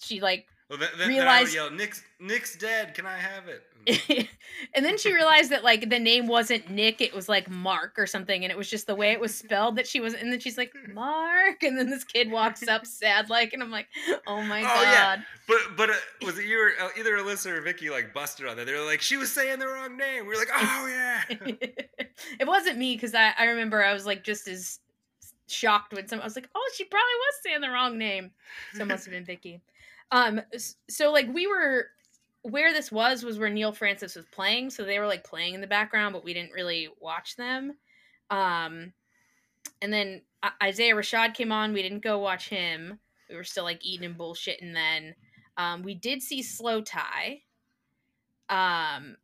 she like Well, then, then, realized- then I would yell, "Nick's Nick's dead. Can I have it?" and then she realized that like the name wasn't Nick, it was like Mark or something, and it was just the way it was spelled that she was. And then she's like Mark, and then this kid walks up sad like, and I'm like, oh my Oh, god. yeah. But but uh, was it you or uh, either Alyssa or Vicky like busted on that? They were like, she was saying the wrong name. We were like, oh yeah. it wasn't me because I, I remember I was like just as shocked when some I was like, oh, she probably was saying the wrong name. So it must have been Vicky. Um, so like we were where this was was where Neal Francis was playing, so they were like playing in the background, but we didn't really watch them. Um, and then Isaiah Rashad came on. We didn't go watch him. We were still like eating and bullshitting then. Um, we did see Slowthai. Um,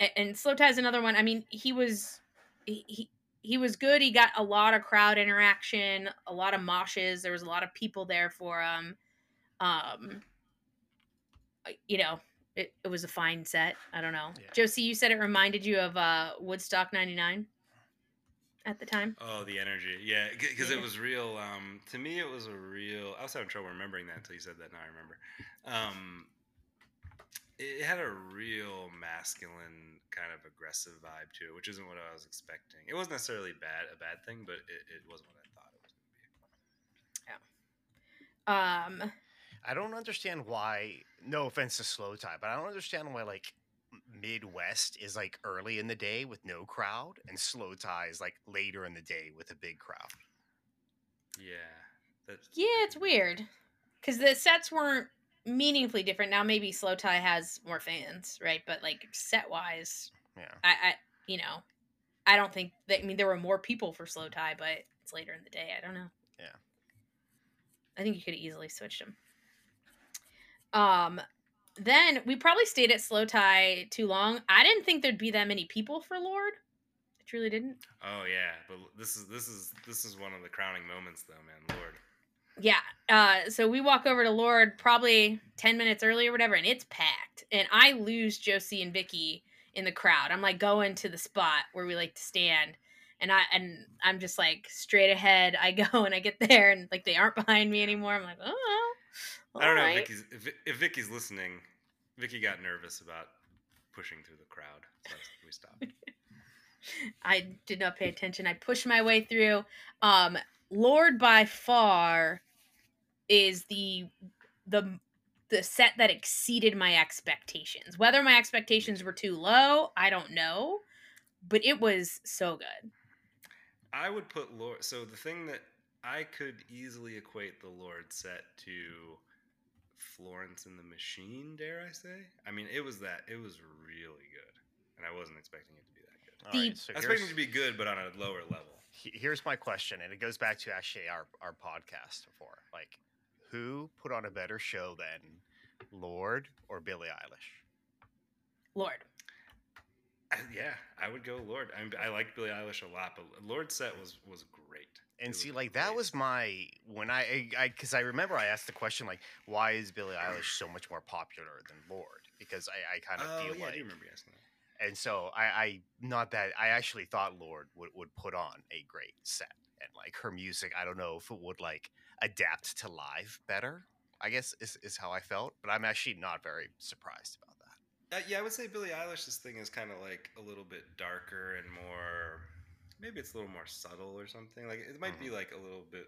a- and Slowthai is another one. I mean, he was he, he he was good. He got a lot of crowd interaction, a lot of moshes. There was a lot of people there for him. Um, you know, it, it was a fine set. I don't know. Yeah. Josie, you said it reminded you of uh, Woodstock '99 at the time. Oh, the energy. Yeah, because Yeah. it was real. Um, to me, it was a real. I was having trouble remembering that until you said that. Now I remember. Um, it had a real masculine kind of aggressive vibe to it, which isn't what I was expecting. It wasn't necessarily bad, a bad thing, but it, it wasn't what I thought it was going to be. Yeah. Um, I don't understand why. No offense to Slowthai, but I don't understand why like Midwest is like early in the day with no crowd, and Slowthai is like later in the day with a big crowd. Yeah. That, yeah, it's weird because the sets weren't meaningfully different. Now maybe Slowthai has more fans, right? But like set wise, Yeah. I, I you know, I don't think that. I mean, there were more people for Slowthai, but it's later in the day. I don't know. Yeah. I think you could have easily switched them. Um, then we probably stayed at Slowthai too long. I didn't think there'd be that many people for Lorde. I truly didn't. Oh yeah, but this is this is this is one of the crowning moments, though, man. Lorde. Yeah. Uh, so we walk over to Lorde probably 10 minutes early or whatever, and it's packed. And I lose Josie and Vicky in the crowd. I'm like going to the spot where we like to stand. And I and I'm just like straight ahead. I go and I get there and like they aren't behind me anymore. I'm like, oh I don't know alright." if Vicky's, if, if Vicky's listening. Vicky got nervous about pushing through the crowd, so we stopped. I did not pay attention. I pushed my way through. Um, Lorde by far is the the the set that exceeded my expectations. Whether my expectations were too low, I don't know, but it was so good. I would put Lorde. So the thing that I could easily equate the Lorde set to Florence and the Machine. Dare I say? I mean, it was that. It was really good, and I wasn't expecting it to be that good. All The- right, so I was expecting it to be good, but on a lower level. here's my question, and it goes back to actually our our podcast before. Like, who put on a better show than Lorde or Billie Eilish? Lorde. I, yeah, I would go Lorde. I, I liked Billie Eilish a lot, but Lorde's set was was great. And see, like that was my when I I because I, remember I asked the question like, why is Billie Eilish so much more popular than Lorde? Because I, I kind of Oh feel yeah, I like, do remember asking that. and so I, I not that I actually thought Lorde would would put on a great set and like her music. I don't know if it would like adapt to live better. I guess is is how I felt, but I'm actually not very surprised about that. Uh, yeah, I would say Billie Eilish's thing is kind of like a little bit darker and more. Maybe it's a little more subtle or something. Like it might be Mm-hmm. like a little bit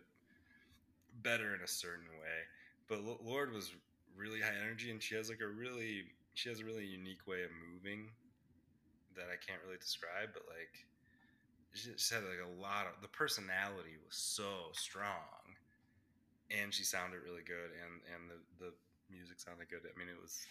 better in a certain way. But L- Lorde was really high energy, and she has like a really she has a really unique way of moving that I can't really describe. But like she just had like a lot of the personality was so strong, and she sounded really good, and and the the music sounded good. I mean, it was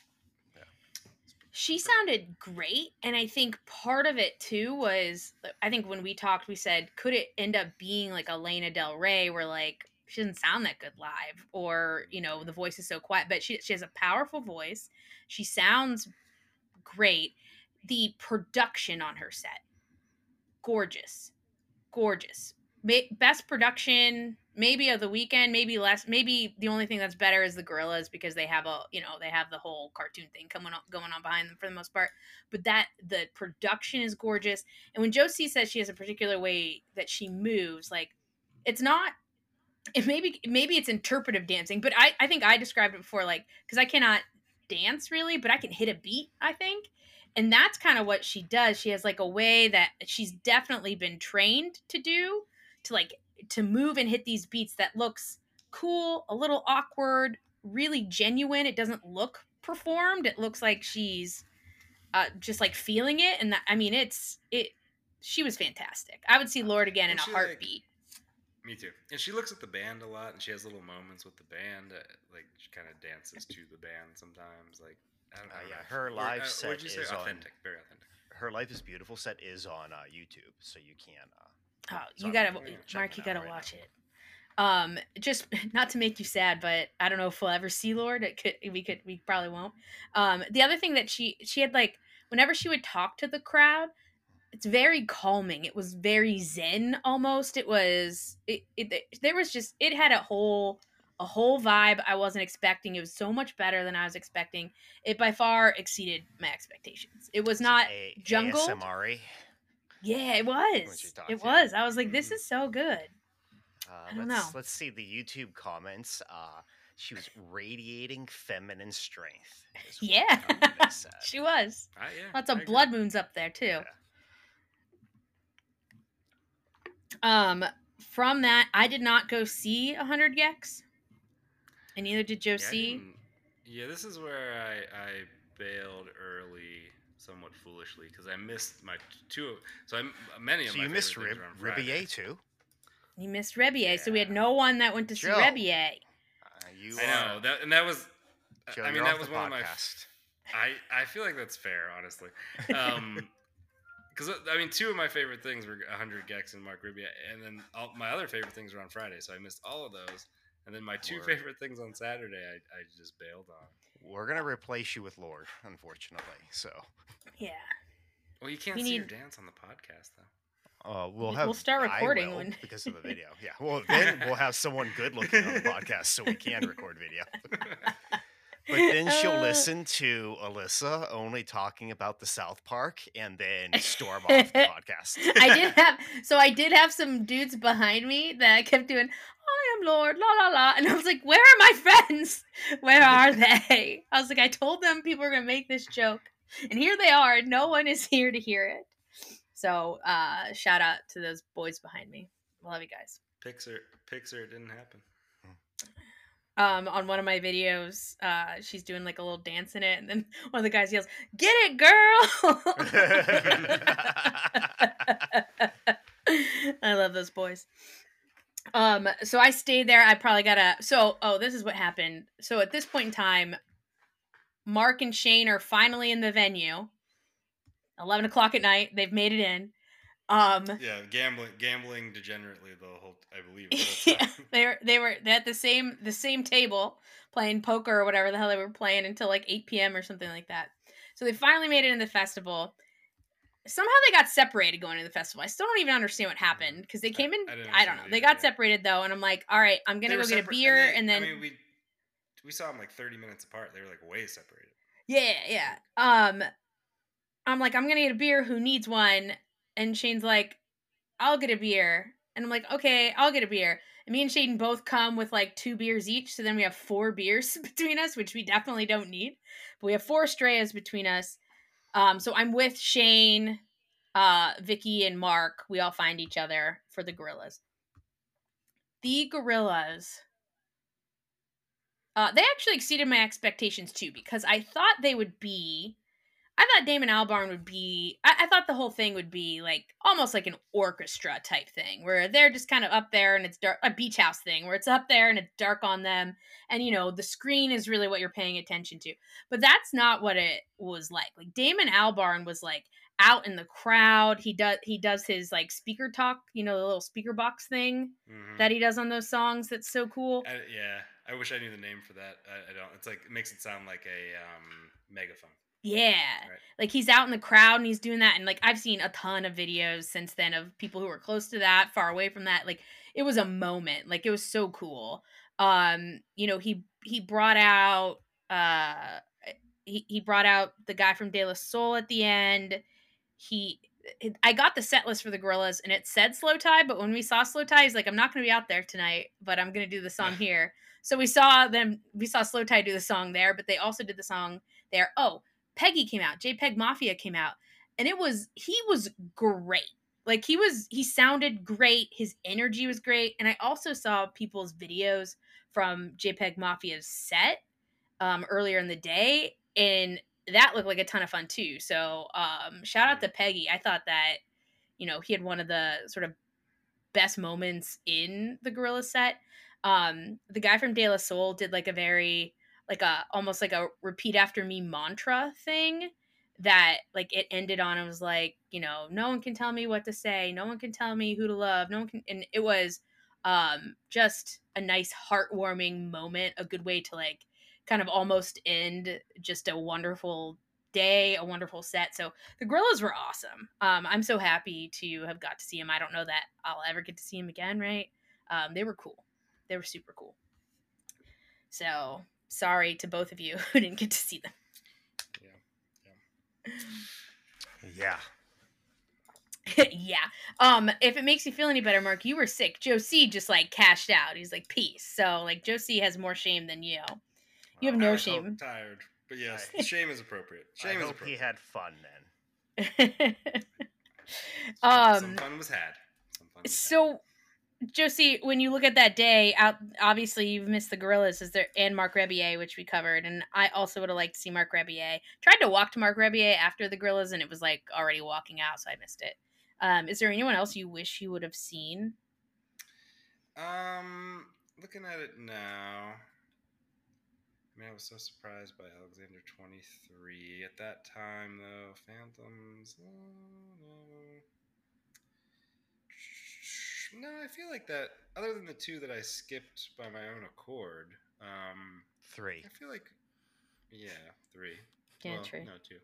She sounded great, and I think part of it too was uh, I think when we talked, we said could it end up being like Elena Del Rey, where like she doesn't sound that good live, or you know the voice is so quiet, but she she has a powerful voice. She sounds great. The production on her set, gorgeous, gorgeous. Best production maybe of the weekend, maybe less. Maybe the only thing that's better is the gorillaz because they have a you know they have the whole cartoon thing coming on going on behind them for the most part. But that the production is gorgeous, and when Josie says she has a particular way that she moves, like it's not it maybe maybe it's interpretive dancing but i i think i described it before like because i cannot dance really but i can hit a beat i think and that's kind of what she does she has like a way that she's definitely been trained to do to like to move and hit these beats that looks cool a little awkward really genuine it doesn't look performed it looks like she's uh just like feeling it and that i mean it's it she was fantastic i would see lorde again in a she, like, heartbeat Me too. And she looks at the band a lot, and she has little moments with the band. Uh, like she kind of dances to the band sometimes. Like I don't, I Uh, yeah, know. her Or, live uh, set what'd you say? is on- authentic, very authentic. Her Life is Beautiful set is on uh, YouTube, so you can. Uh, Oh, you gotta, Mark. You gotta right watch now. it. Um, just not to make you sad, but I don't know if we'll ever see Lorde. It could, we could, we probably won't. Um, the other thing that she, she had like, whenever she would talk to the crowd, it's very calming. It was very zen almost. It was, it, it, there was just, it had a whole, a whole vibe I wasn't expecting. It was so much better than I was expecting. It by far exceeded my expectations. It was not A- jungle? ASMR. Yeah, it was. It yeah. was. I was like, this Mhm. is so good. Uh, I don't let's, know. Let's see the YouTube comments. Uh, she was radiating feminine strength. Yeah, she was. Ah, yeah, Lots of blood moons up there too. Yeah. Um, from that, I did not go see a hundred gecs, and neither did Yeah, I Josie. didn't- yeah, this is where I I bailed early, somewhat foolishly, because I missed my t- two. So I many of So my you missed favorite Rib- things were on Friday. Rebillet too. You missed Rebillet, so we had no one that went to see Joe. Rebillet. Uh, you I know that, and that was. Joe, I mean, you're that off was the one of my. podcast. I I feel like that's fair, honestly. Um, because I mean, two of my favorite things were 100 gecs and Marc Rebillet, and then all, my other favorite things were on Friday, so I missed all of those. And then my two Word. favorite things on Saturday, I, I just bailed on. We're gonna replace you with Lorde, unfortunately. So Yeah, Well, you can't We see need- your dance on the podcast, though. uh, we'll have. we'll start recording will, when- because of the video. Yeah. Well, then we'll have someone good looking on the podcast, so we can record video. But then she'll Uh. listen to Alyssa only talking about the South Park and then storm off the podcast. I did have. So I did have some dudes behind me that I kept doing. I am Lorde, la la la, and I was like, "Where are my friends? Where are they?" I was like, "I told them people were gonna make this joke, and here they are. No one is here to hear it." So, uh, shout out to those boys behind me. Love you guys. Pixar, Pixar, it didn't happen. Um on one of my videos uh she's doing like a little dance in it and then one of the guys yells get it girl! I love those boys. Um so i stayed there. I probably gotta so oh this is what happened. So at this point in time mark and shane are finally in the venue. 11 o'clock at night they've made it in um Yeah, gambling, gambling degenerately the whole. I believe. the yeah, they were they were at the same the same table playing poker or whatever the hell they were playing until like 8 p.m. or something like that. So they finally made it in the festival. Somehow they got separated going to the festival. I still don't even understand what happened because they came in. I didn't I, don't know. They got yeah. separated though, and I'm like, all right, I'm gonna go get a beer, they- and then I mean, we we saw them like 30 minutes apart. They were like way separated. Yeah, yeah. Um I'm like, I'm gonna get a beer, who needs one? And Shane's like, I'll get a beer. And I'm like, okay, I'll get a beer. And me and Shane both come with like two beers each, so then we have four beers between us, which we definitely don't need. But we have four Strayas between us. Um, so I'm with Shane, uh, Vicky, and Mark. We all find each other for the gorillaz. The gorillaz uh, they actually exceeded my expectations too because I thought they would be. I thought Damon Albarn would be. I, I thought the whole thing would be like almost like an orchestra type thing where they're just kind of up there and it's dark, a beach house thing where it's up there and it's dark on them, and you know the screen is really what you're paying attention to. But that's not what it was like. Like Damon Albarn was like out in the crowd. He does he does his like speaker talk, you know, the little speaker box thing Mhm. that he does on those songs. That's so cool. I, yeah, I wish I knew the name for that. I, I don't. It's like it makes it sound like a um, megaphone. Yeah. Right. Like he's out in the crowd and he's doing that. And like I've seen a ton of videos since then of people who were close to that, far away from that. Like it was a moment. Like it was so cool. Um, you know, he he brought out uh he, he brought out the guy from De La Soul at the end. He I got the set list for the Gorillaz and it said Slowthai, but when we saw Slowthai, he's like, I'm not going to be out there tonight, but I'm going to do the song here. So we saw them, we saw Slowthai do the song there, but they also did the song there. Oh, Peggy came out, JPEG Mafia came out, and it was, he was great. Like he was, he sounded great. His energy was great. And I also saw people's videos from JPEG Mafia's set um, earlier in the day, and that looked like a ton of fun too. So um, shout out to Peggy. I thought that you know he had one of the sort of best moments in the Gorilla set. Um, the guy from De La Soul did like a very like a almost like a repeat after me mantra thing that like it ended on and was like you know no one can tell me what to say. No one can tell me who to love. No one can and it was um just a nice heartwarming moment a good way to like kind of almost end just a wonderful day a wonderful set. So the gorillaz were awesome. Um i'm so happy to have got to see him i don't know that i'll ever get to see him again right? Um they were cool. They were super cool. So sorry to both of you who didn't get to see them Yeah. yeah. Um, if it makes you feel any better, Mark, you were sick. Joe C just like cashed out. He's like, peace. So like Joe C has more shame than you. You have no was so shame. Tired, but yes, shame is appropriate. I Shame is hope he had fun then. um some fun was had. Some fun was had. Josie, when you look at that day, out obviously you've missed the gorillaz, is there and Marc Rebillet, which we covered, and I also would have liked to see Marc Rebillet. Tried to walk to Marc Rebillet after the gorillaz, and it was like already walking out, so I missed it. Um, is there anyone else you wish you would have seen? Um, looking at it now, I mean, I was so surprised by Alexander 23 at that time, though. Phantoms, oh, no. No, I feel like that. Other than the two that I skipped by my own accord, um, Three. I feel like, yeah, three. Yeah, well. No, two.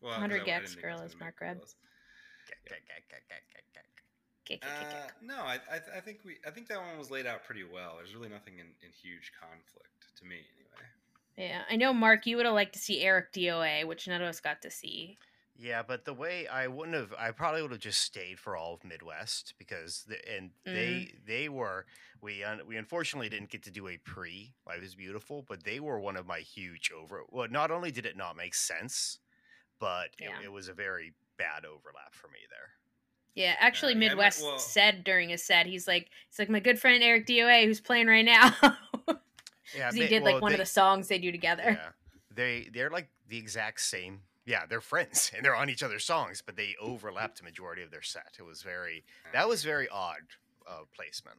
Well, 'cause 100 I- I didn't gecs think I was Gorillaz, gonna Mark make Reb. gorillaz. Kick, kick, kick, kick. Uh, no, I, I, I think we, I think that one was laid out pretty well. There's really nothing in, in huge conflict to me, anyway. Yeah, I know, Mark. You would have liked to see Eric DOA, which none of us got to see. Yeah, but the way I wouldn't have, I probably would have just stayed for all of Midwest because the, and mm-hmm. they they were we un, we unfortunately didn't get to do a pre Life is Beautiful, but they were one of my huge over. Well, not only did it not make sense, but Yeah. it, it was a very bad overlap for me there. Yeah, actually, uh, yeah, meant- Midwest well- said during his set, he's like, he's like my good friend Eric DOA, who's playing right now. yeah, he they- did like well, one of the songs they do together. Yeah, they they're like the exact same. Yeah, they're friends and they're on each other's songs, but they overlapped the majority of their set. It was very that was very odd uh, placement.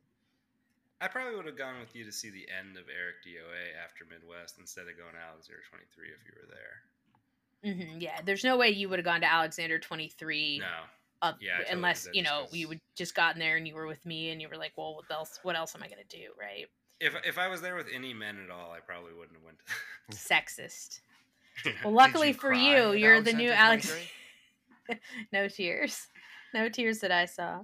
I probably would have gone with you to see the end of Eric DOA after Midwest instead of going Alexander 23 if you were there. hmm yeah, there's no way you would have gone to Alexander 23 No. up, Yeah, totally unless you know know 'cause- you would just gotten there and you were with me and you were like, well, what else? What else am I gonna do? Right? If, if I was there with any men at all, I probably wouldn't have went to Sexist. Well, luckily you for you, you're the new Alex. no tears, no tears that I saw.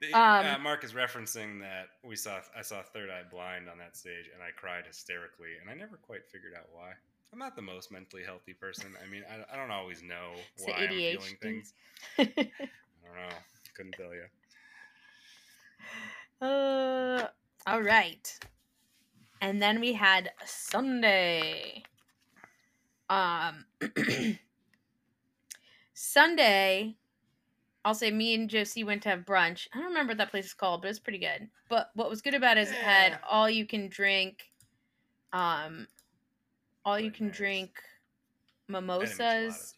The- Um, uh, Mark is referencing that we saw I saw Third Eye Blind on that stage, and I cried hysterically, and I never quite figured out why. I'm not the most mentally healthy person. I mean, I, I don't always know why I'm feeling things. I don't know. Couldn't tell you. Uh, all right. And then we had Sunday. Um, Sunday, I'll say me and Josie went to have brunch. I don't remember what that place is called, but it's pretty good. But what was good about it is it had all you can drink, um, all you can Marys. drink I had a mimosas.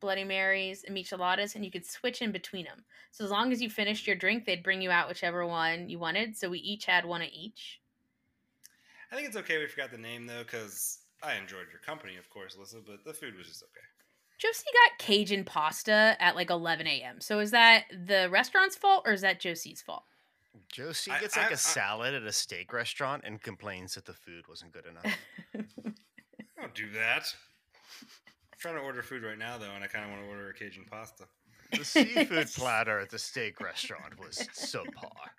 Bloody Marys, and micheladas, and you could switch in between them. So as long as you finished your drink, they'd bring you out whichever one you wanted. So we each had one of each. I think it's okay we forgot the name though, because I enjoyed your company, of course, Alyssa, but the food was just okay. Josie got Cajun pasta at like 11 a.m. So is that the restaurant's fault or is that Josie's fault? Josie gets I- like a I- salad at a steak restaurant and complains that the food wasn't good enough. Don't do that. I'm trying to order food right now though, and I kind of want to order a Cajun pasta. the seafood platter at the steak restaurant was subpar.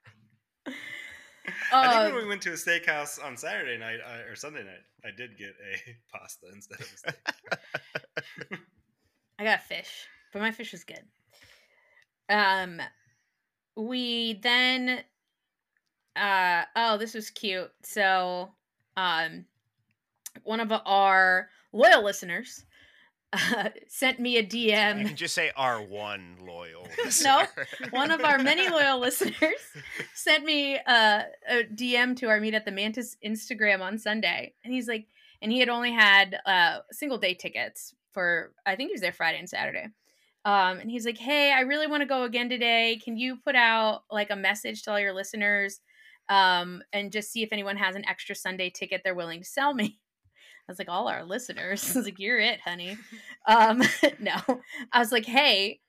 I think when we went to a steakhouse on Saturday night I, or Sunday night, I did get a pasta instead of a steak. I got fish, but my fish was good. Um, we then, uh, oh, this was cute. So, um, one of our loyal listeners uh, sent me a DM. You can just say our one loyal. No. One of our many loyal listeners sent me uh, a DM to our meet at the Mantis Instagram on Sunday, and he's like, and he had only had uh, single day tickets for I think he was there Friday and Saturday. Um, and he's like, "Hey, I really want to go again today. Can you put out like a message to all your listeners, um, and just see if anyone has an extra Sunday ticket they're willing to sell me?" I was like, "All our listeners." I was like, "You're it, honey." Um, no, I was like, "Hey."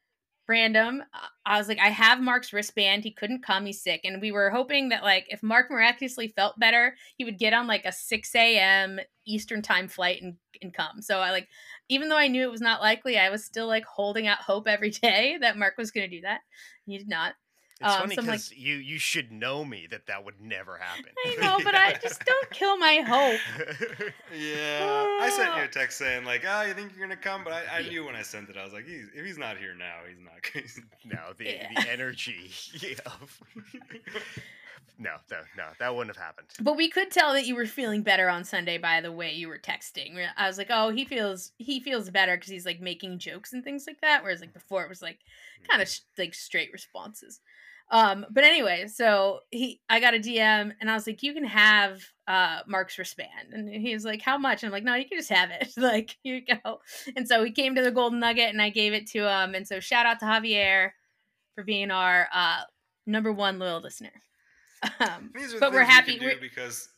Random. I was like, I have Mark's wristband. He couldn't come. He's sick. And we were hoping that, like, if Mark miraculously felt better, he would get on like a 6 a.m. Eastern time flight and, and come. So I like, even though I knew it was not likely, I was still like holding out hope every day that Mark was going to do that. He did not. It's Um, funny so like- because you you should know me that that would never happen. I know, but I just don't kill my hope. Yeah, I sent you a text saying like, "Oh, you think you're gonna come?" But I, I knew when I sent it, I was like, he's, "If he's not here now, he's not." He's, no, the Yeah. the energy of no, no, no, that wouldn't have happened. But we could tell that you were feeling better on Sunday by the way you were texting. I was like, oh, he feels he feels better because he's like making jokes and things like that. Whereas like before it was like kind of sh- like straight responses. Um, but anyway, so he I got a DM and I was like, you can have uh Mark's wristband, and he was like, how much? And I'm like, no, you can just have it. like here you go. And so he came to the Golden Nugget and I gave it to him. And so shout out to Javier for being our uh number one loyal listener. Um, But we're happy- we're- because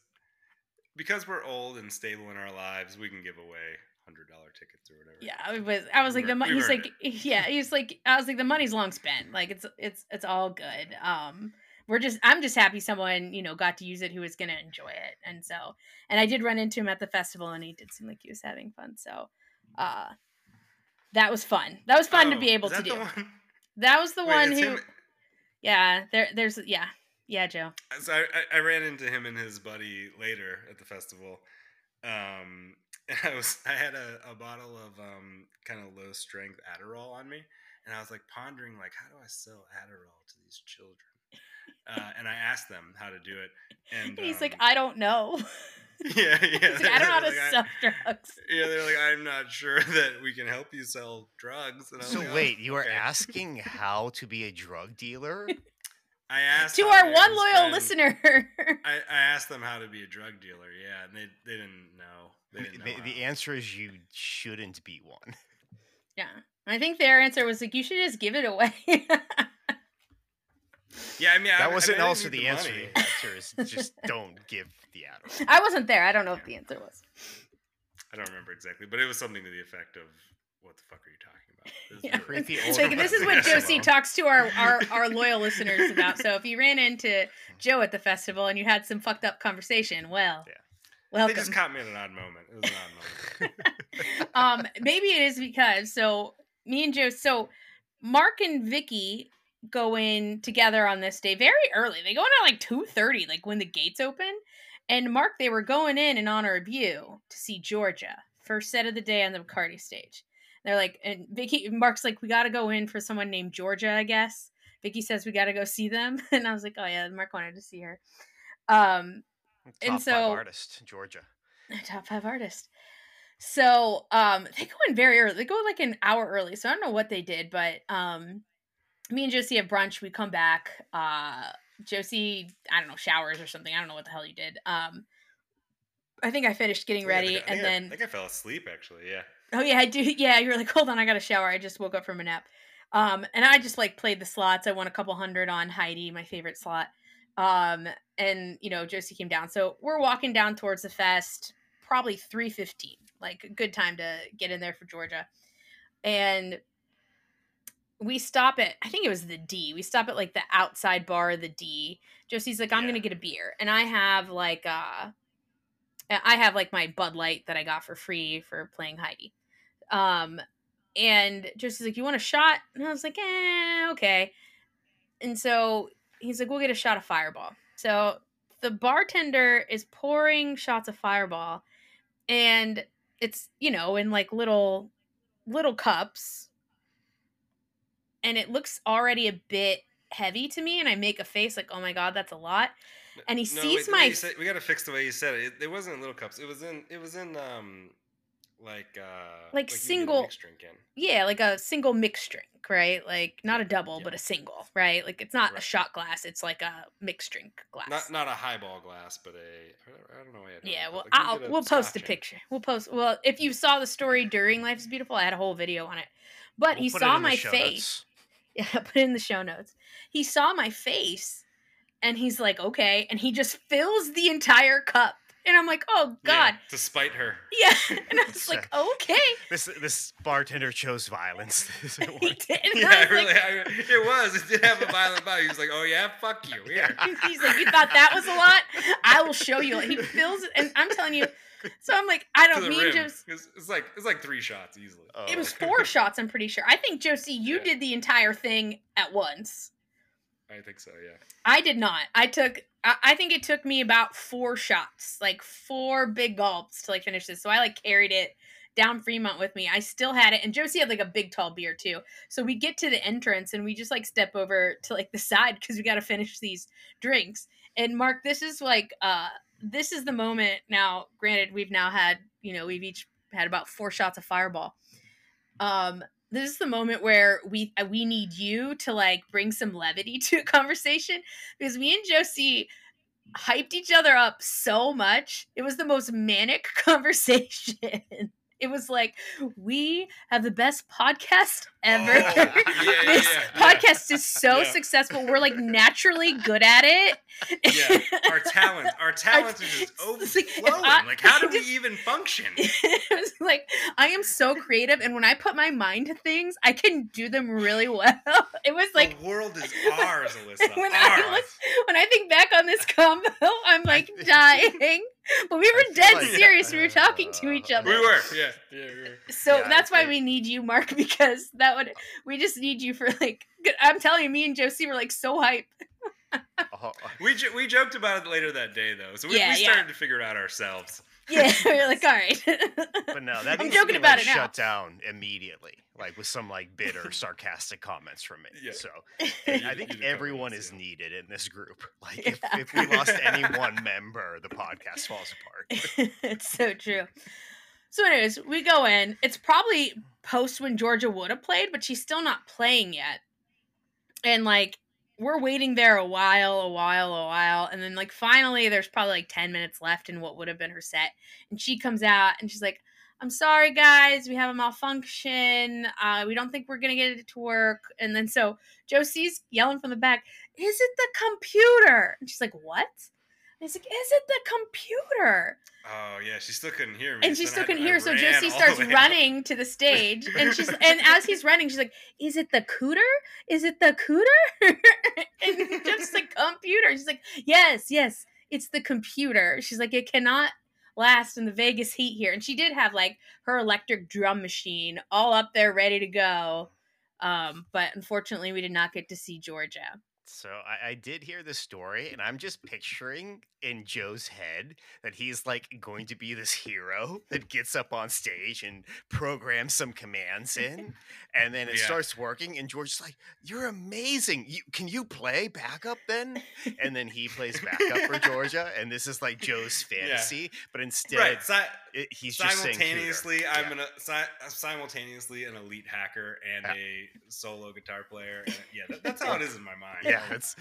because we're old and stable in our lives. We can give away hundred dollar tickets or whatever. Yeah, I was. I was like the money. He's like, yeah, he's like, I was like, the money's long spent. Like it's it's it's all good. Um, we're just, I'm just happy someone you know got to use it who was gonna enjoy it, and so, and I did run into him at the festival, and he did seem like he was having fun. So, uh, that was fun. That was fun to Oh, be able is to do. one? That was the Wait, one who, him- yeah, there, there's, yeah, yeah, Joe. So I, I, ran into him and his buddy later at the festival. Um, I was I had a, a bottle of um, kind of low strength Adderall on me, and I was like pondering like how do I sell Adderall to these children? Uh, and I asked them how to do it, and And he's like, um, I don't know. yeah, yeah, He's like, I don't know how to like, sell drugs. Yeah, they're like, I'm not sure that we can help you sell drugs. And I was So like, "Oh, wait, you are asking how to be a drug dealer? I asked To our one loyal friend- listener. I, I asked them how to be a drug dealer. Yeah, and they they didn't know. They didn't know the, the answer is you shouldn't be one. Yeah. I think their answer was like, you should just give it away. Yeah, I mean, That I wasn't I also need the answer. The answer is just don't give the Adderall. I wasn't there. I don't know what the answer was. I don't remember exactly, but it was something to the effect of, "What the fuck are you talking about?" It was Yeah. really- Creepy It's older like, this is what Josie talks to our, our, our loyal listeners about. So if you ran into hmm. Joe at the festival and you had some fucked up conversation, well, Yeah. They welcome. just caught me at an odd moment. It was an odd moment. um, maybe it is because so me and Joe, so Mark and Vicky go in together on this day very early. They go in at like two thirty, like when the gates open. And Mark, they were going in in honor of you to see Georgia first set of the day on the Bacardi stage. They're like, and Vicky, Mark's like, we got to go in for someone named Georgia, I guess. Vicky says we got to go see them, and I was like, oh yeah, Mark wanted to see her. Um, Top And five so- artist, Georgia. top five artist. So um they go in very early. They go like an hour early. So I don't know what they did, but um me and Josie have brunch. We come back. Uh Josie, I don't know, showers or something. I don't know what the hell you did. Um I think I finished getting ready think I- I and I- then I think I fell asleep actually. Yeah. Oh yeah, I do. Yeah, you were like, hold on, I got a shower. I just woke up from a nap. Um, and I just like played the slots. I won a couple hundred on Heidi, my favorite slot. Um, and you know, Josie came down. So we're walking down towards the fest, probably three fifteen. Like a good time to get in there for Georgia. And we stop at I think it was the D. We stop at like the outside bar of the D. Josie's like, I'm Yeah. gonna get a beer. And I have like uh I have like my Bud Light that I got for free for playing Heidi. Um, and Josie's like, "You want a shot?" And I was like, "Eh, okay." And so he's like, "We'll get a shot of Fireball." So the bartender is pouring shots of Fireball, and it's you know in like little little cups and it looks already a bit heavy to me and I make a face like, "Oh my god, that's a lot." And he No, sees wait, my you said- we got to fix the way you said it. it. It wasn't in little cups. It was in. It was in um, like uh, Like a single- mixed drink in. yeah, like a single mixed drink, right? Like not a double, Yeah. but a single, right? Like it's not a shot glass; it's like a mixed drink glass. Not not a highball glass, but a. I don't know. What yeah, well, like i'll we'll post a picture. We'll post. Well, if you saw the story during Life is Beautiful, I had a whole video on it. But We'll he saw my face. notes. Yeah, put it in the show notes. He saw my face and he's like, okay. And he just fills the entire cup. And I'm like, oh, God. to spite her. Yeah. And I was like, okay. This this bartender chose violence. He did. Yeah, was like- really. I, it was. It did have a violent bite. He was like, "Oh yeah, fuck you." Yeah. He's like, you thought that was a lot? I will show you. He fills it. And I'm telling you. So I'm like, I don't mean just. It's, it's like it's like three shots easily. Oh. It was oh. four shots, I'm pretty sure. I think, Josie, you Yeah. did the entire thing at once. I think so. Yeah. I did not. I took. I think it took me about four shots, like four big gulps to like finish this. So I like carried it down Fremont with me. I still had it, and Josie had like a big tall beer too. So we get to the entrance and we just like step over to like the side because we got to finish these drinks. And Mark, this is like uh this is the moment. Now, granted, we've now had you know we've each had about four shots of Fireball. Um, this is the moment where we uh, we need you to like bring some levity to a conversation because me and Josie hyped each other up so much. It was the most manic conversation. It was like we have the best podcast ever. Oh, yeah, this yeah, yeah. podcast is so successful. We're like naturally good at it. Yeah. Our talent, our talents is just It's like, if overflowing. I- like, how do we even function? it was like I am so creative, and when I put my mind to things, I can do them really well. It was like the world is ours, Alyssa. when I ours. was- when I think back on this combo, I'm like dying. But we were dead like- serious. We were talking to each other. we were, yeah, yeah, we were. So Yeah, that's why we need you, Mark, because that would we just need you for like. I'm telling you, me and Josie were like so hype. Oh, We jo- we joked about it later that day though, so we, Yeah, we yeah. started to figure it out ourselves. Yeah, we're like, all right. but no, that I'm joking be, about like, it now. Shut down immediately, like with some like bitter, sarcastic comments from me. Yeah. So You I think you did cover everyone is needed in this group. Like if, Yeah. if we lost any one member, the podcast falls apart. it's so true. So, anyways, we go in. It's probably post when Georgia would have played, but she's still not playing yet. And like, we're waiting there a while, a while, a while. And then, like, finally, there's probably like 10 minutes left in what would have been her set. And she comes out and she's like, I'm sorry, guys. We have a malfunction. Uh, we don't think we're to get it to work. And then, so Josie's yelling from the back, Is it the computer? And she's like, What? He's like, Is it the computer? Oh yeah, she still couldn't hear me. and she so still couldn't hear. So Josie starts running to the stage, and she's and as he's running, she's like, "Is it the cooter? Is it the cooter?" and just the computer. She's like, "Yes, yes, it's the computer." She's like, "It cannot." last in the Vegas heat here and she did have like her electric drum machine all up there ready to go um but unfortunately we did not get to see Georgia So I, I did hear the story, and I'm just picturing in Joe's head that he's like going to be this hero that gets up on stage and programs some commands in, and then it Yeah. starts working. And George's like, "You're amazing! You, can you play backup then?" And then he plays backup for Georgia, and this is like Joe's fantasy, but instead right. Si- it, he's just simultaneously. I'm Yeah. an, si- simultaneously an elite hacker and Yeah. a solo guitar player. And, yeah, that, that's how it is in my mind. Yeah, it's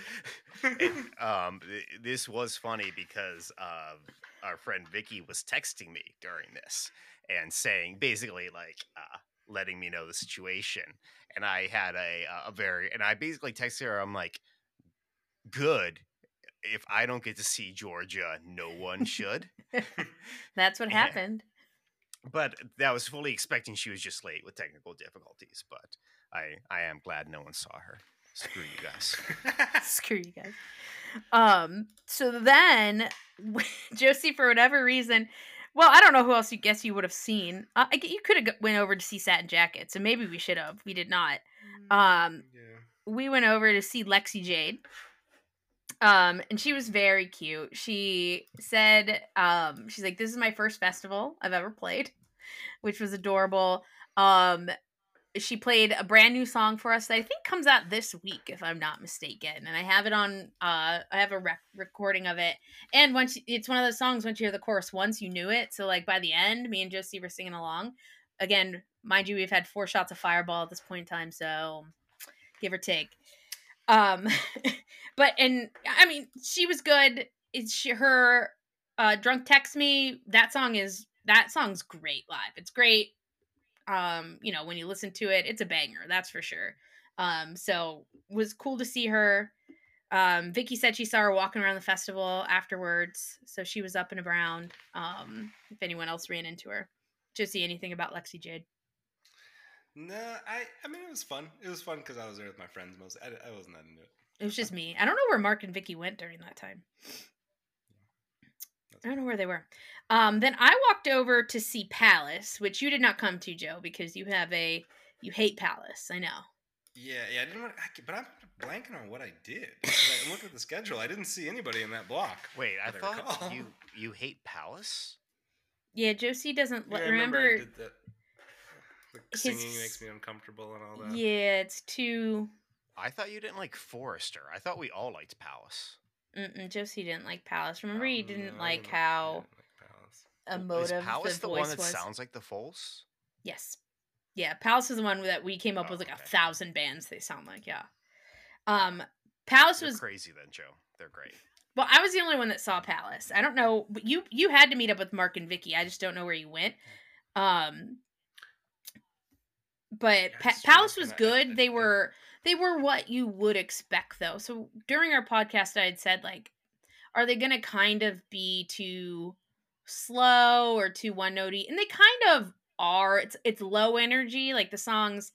it- um this was funny because uh, our friend Vicky was texting me during this and saying basically like uh, letting me know the situation. And I had a a very and I basically texted her I'm like good. If I don't get to see Georgia no one should. That's what Yeah. happened. but that was fully expecting she was just late with technical difficulties but I I am glad no one saw her screw you guys Screw you guys. Um. So then, Josie, for whatever reason, well, I don't know who else you guess you would have seen. Uh, I, you could have went over to see Satin Jackets, and maybe we should have. We did not. Um. yeah. We went over to see Lexi Jayde. Um, and she was very cute. She said, um, she's like, "This is my first festival I've ever played." which was adorable. Um, she played a brand new song for us that I think comes out this week, if I'm not mistaken. And I have it on. Uh, I have a rec- recording of it. And once it's one of those songs, once you hear the chorus once, you knew it. So like by the end, me and Josie were singing along. Again, mind you, we've had four shots of Fireball at this point in time, so give or take. Um, but and I mean, she was good. It's she, her uh, drunk text me. That song is that song's great live. It's great um you know when you listen to it it's a banger that's for sure um so was cool to see her um vicky said she saw her walking around the festival afterwards so she was up and around um if anyone else ran into her just see anything about lexi jayde No, I. I mean, it was fun. It was fun because I was there with my friends. Most. I, I wasn't that into it. it was just me i don't know where mark and vicky went during that time I don't know where they were. Um, then I walked over to see Palace, which you did not come to, Joe, because you have a you hate Palace. I know. Yeah, yeah. I didn't. Want, I, but I'm blanking on what I did. I looked at the schedule. I didn't see anybody in that block. Wait, I I thought recall. you you hate Palace. Yeah, Josie doesn't Yeah, let I remember. I did that. The his- singing makes me uncomfortable and all that. yeah, it's too. I thought you didn't like Forrester. I thought we all liked Palace. Mm-mm, didn't like Palace. Remember, Oh, you didn't like how didn't like Palace. emotive Is Palace the the, voice one that was. sounds like the Foals? Yes. Yeah, Palace is the one that we came up Oh, with like a thousand bands they sound like. Yeah. Um, Palace They're was crazy then, Joe. They're great. well. I was the only one that saw Palace. I don't know, but you you had to meet up with Mark and Vicky. I just don't know where you went. Um, but Yeah, pa- Palace was And I- I- good. They were they were what you would expect though. So during our podcast, I had said like, are they going to kind of be too slow or too one notey? And they kind of are. It's it's low energy. Like the songs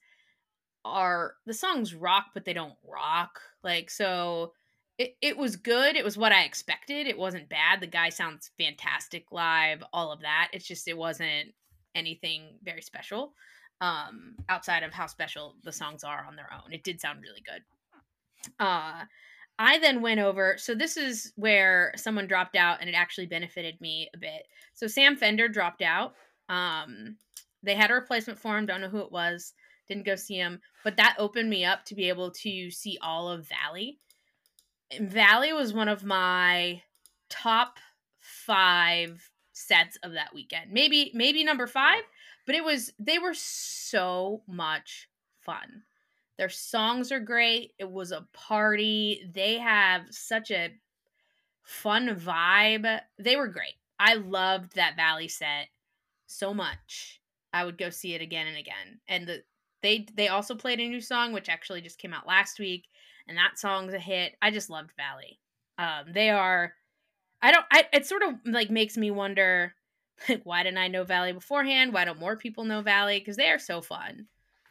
are the songs rock, but they don't rock. Like so. It, it was good. It was what I expected. It wasn't bad. The guy sounds fantastic live, all of that. It's just it wasn't anything very special um outside of how special the songs are on their own. It did sound really good. Uh i then went over so this is where someone dropped out and it actually benefited me a bit. So sam fender dropped out. Um they had a replacement for him. Don't know who it was. Didn't go see him. But that opened me up to be able to see all of valley. And valley was one of my top five sets of that weekend. Maybe maybe number five but it was they were so much fun. Their songs are great. It was a party. They have such a fun vibe. They were great. I loved that valley set so much. I would go see it again and again. And the they they also played a new song which actually just came out last week and that song's a hit. I just loved valley. Um they are i don't i it sort of like makes me wonder like why didn't i know valley beforehand why don't more people know valley because they are so fun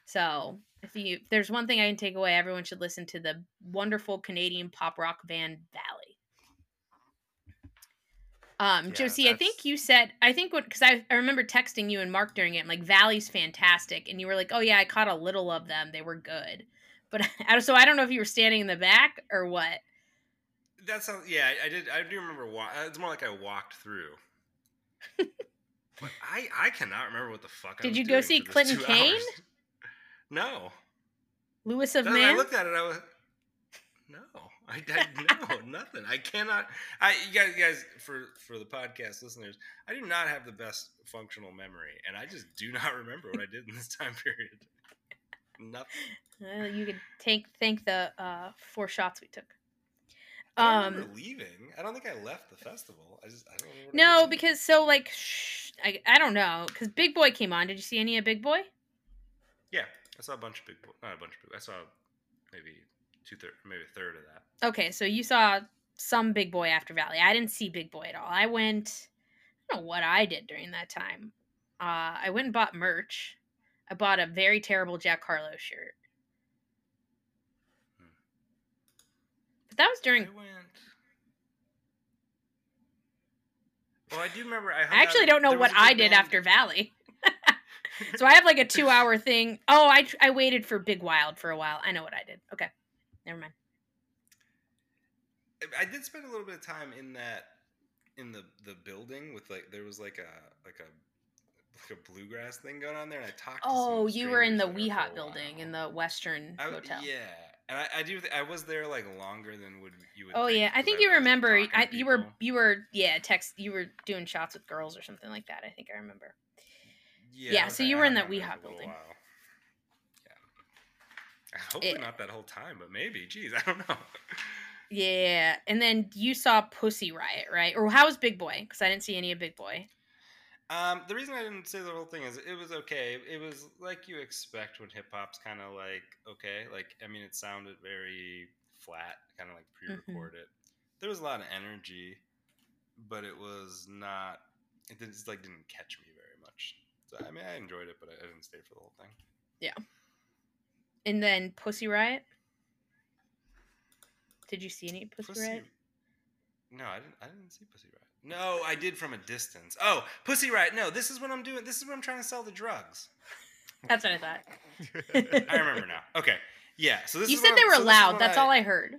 so if you if there's one thing i can take away everyone should listen to the wonderful canadian pop rock band valley um Yeah, josie i think you said i think what because I, I remember texting you and mark during it I'm like valley's fantastic and you were like oh yeah i caught a little of them they were good but I- so i don't know if you were standing in the back or what That sounds. Yeah, I, I did. I do remember. Wa- uh, it's more like I walked through. But I I cannot remember what the fuck. I Did you go see Clinton Kane? hours. No. lewis of Then I looked at it. I was. No, I, I no nothing. I cannot. I you guys, you guys for for the podcast listeners, I do not have the best functional memory, and I just do not remember what I did in this time period. Nothing. Uh, you could take thank the uh four shots we took um leaving. I don't think I left the festival. I just I don't remember. No, because so like shh, I I don't know because Big Boi came on. Did you see any of Big Boi? yeah, I saw a bunch of big. Boy. not a bunch of big. Boy. I saw maybe two third, maybe a third of that. Okay, so you saw some Big Boi after Valley. I didn't see Big Boi at all. I went. I don't know what I did during that time. Uh, I went and bought merch. I bought a very terrible Jack Harlow shirt. Hmm. But that was during. Went. Well, I do remember. I, I actually don't know what I did band- after Valley. so I have like a two hour thing. Oh, I I waited for Big Wild for a while. I know what I did. Okay, never mind. I did spend a little bit of time in that in the the building with like there was like a like a like a bluegrass thing going on there, and I talked. to Oh, you were in the for building in the Western I Hotel. Yeah, and I, I do. I was there like longer than would you would. Oh think, yeah, I think you remember. I, you were you were yeah text you were doing shots with girls or something like that. I think I remember. yeah, so okay, you were in that out there WeHot for a little building. while. Yeah. Hopefully It- not that whole time, but maybe. Jeez, I don't know. Yeah, and then you saw Pussy Riot, right? Or how was Big Boi? Because I didn't see any of Big Boi. Um, the reason I didn't say the whole thing is it was okay. It was like you expect when hip hop's kind of like okay. Like I mean, it sounded very flat, kind of like Mm-hmm. pre-recorded. There was a lot of energy, but it was not. It just like didn't catch me very much. So I mean, I enjoyed it, but I, I didn't stay for the whole thing. Yeah. And then Pussy Riot. Did you see any Pussy, Riot? No, I didn't. I didn't see Pussy Riot. No, I did from a distance. Oh, Pussy Riot. No, this is what I'm doing. This is what I'm trying to sell the drugs. That's what I thought. I remember now. Okay. Yeah. So this you said they were so loud. That's I- all I heard.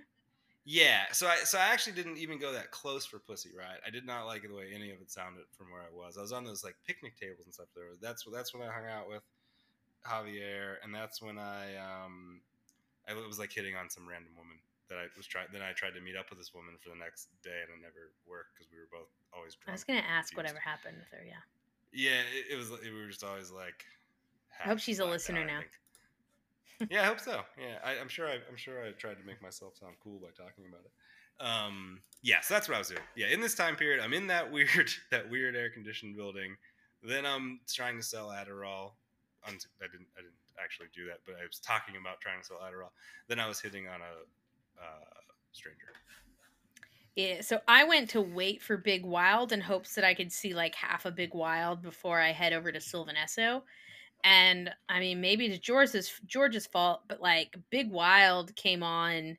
Yeah. So I so I actually didn't even go that close for Pussy Riot. I did not like the way any of it sounded from where I was. I was on those like picnic tables and stuff. There. That's that's when I hung out with Javier, and that's when I um I was like hitting on some random woman that I was trying. Then I tried to meet up with this woman for the next day, and it never worked because we were both always drunk. I was gonna ask confused. whatever happened with her. Yeah. Yeah, it, it was. It, we were just always like. I hope she's a listener out, now. yeah, I hope so. Yeah, I, I'm sure. I, I'm sure I tried to make myself sound cool by talking about it. Um, yeah, so that's what I was doing. Yeah, in this time period, I'm in that weird, that weird air conditioned building. Then I'm trying to sell Adderall. I didn't. I didn't actually do that, but I was talking about trying to sell Adderall. Then I was hitting on a uh, stranger. Yeah, so I went to wait for Big Wild in hopes that I could see like half a Big Wild before I head over to Sylvan Esso. And I mean, maybe it's George's George's fault, but like Big Wild came on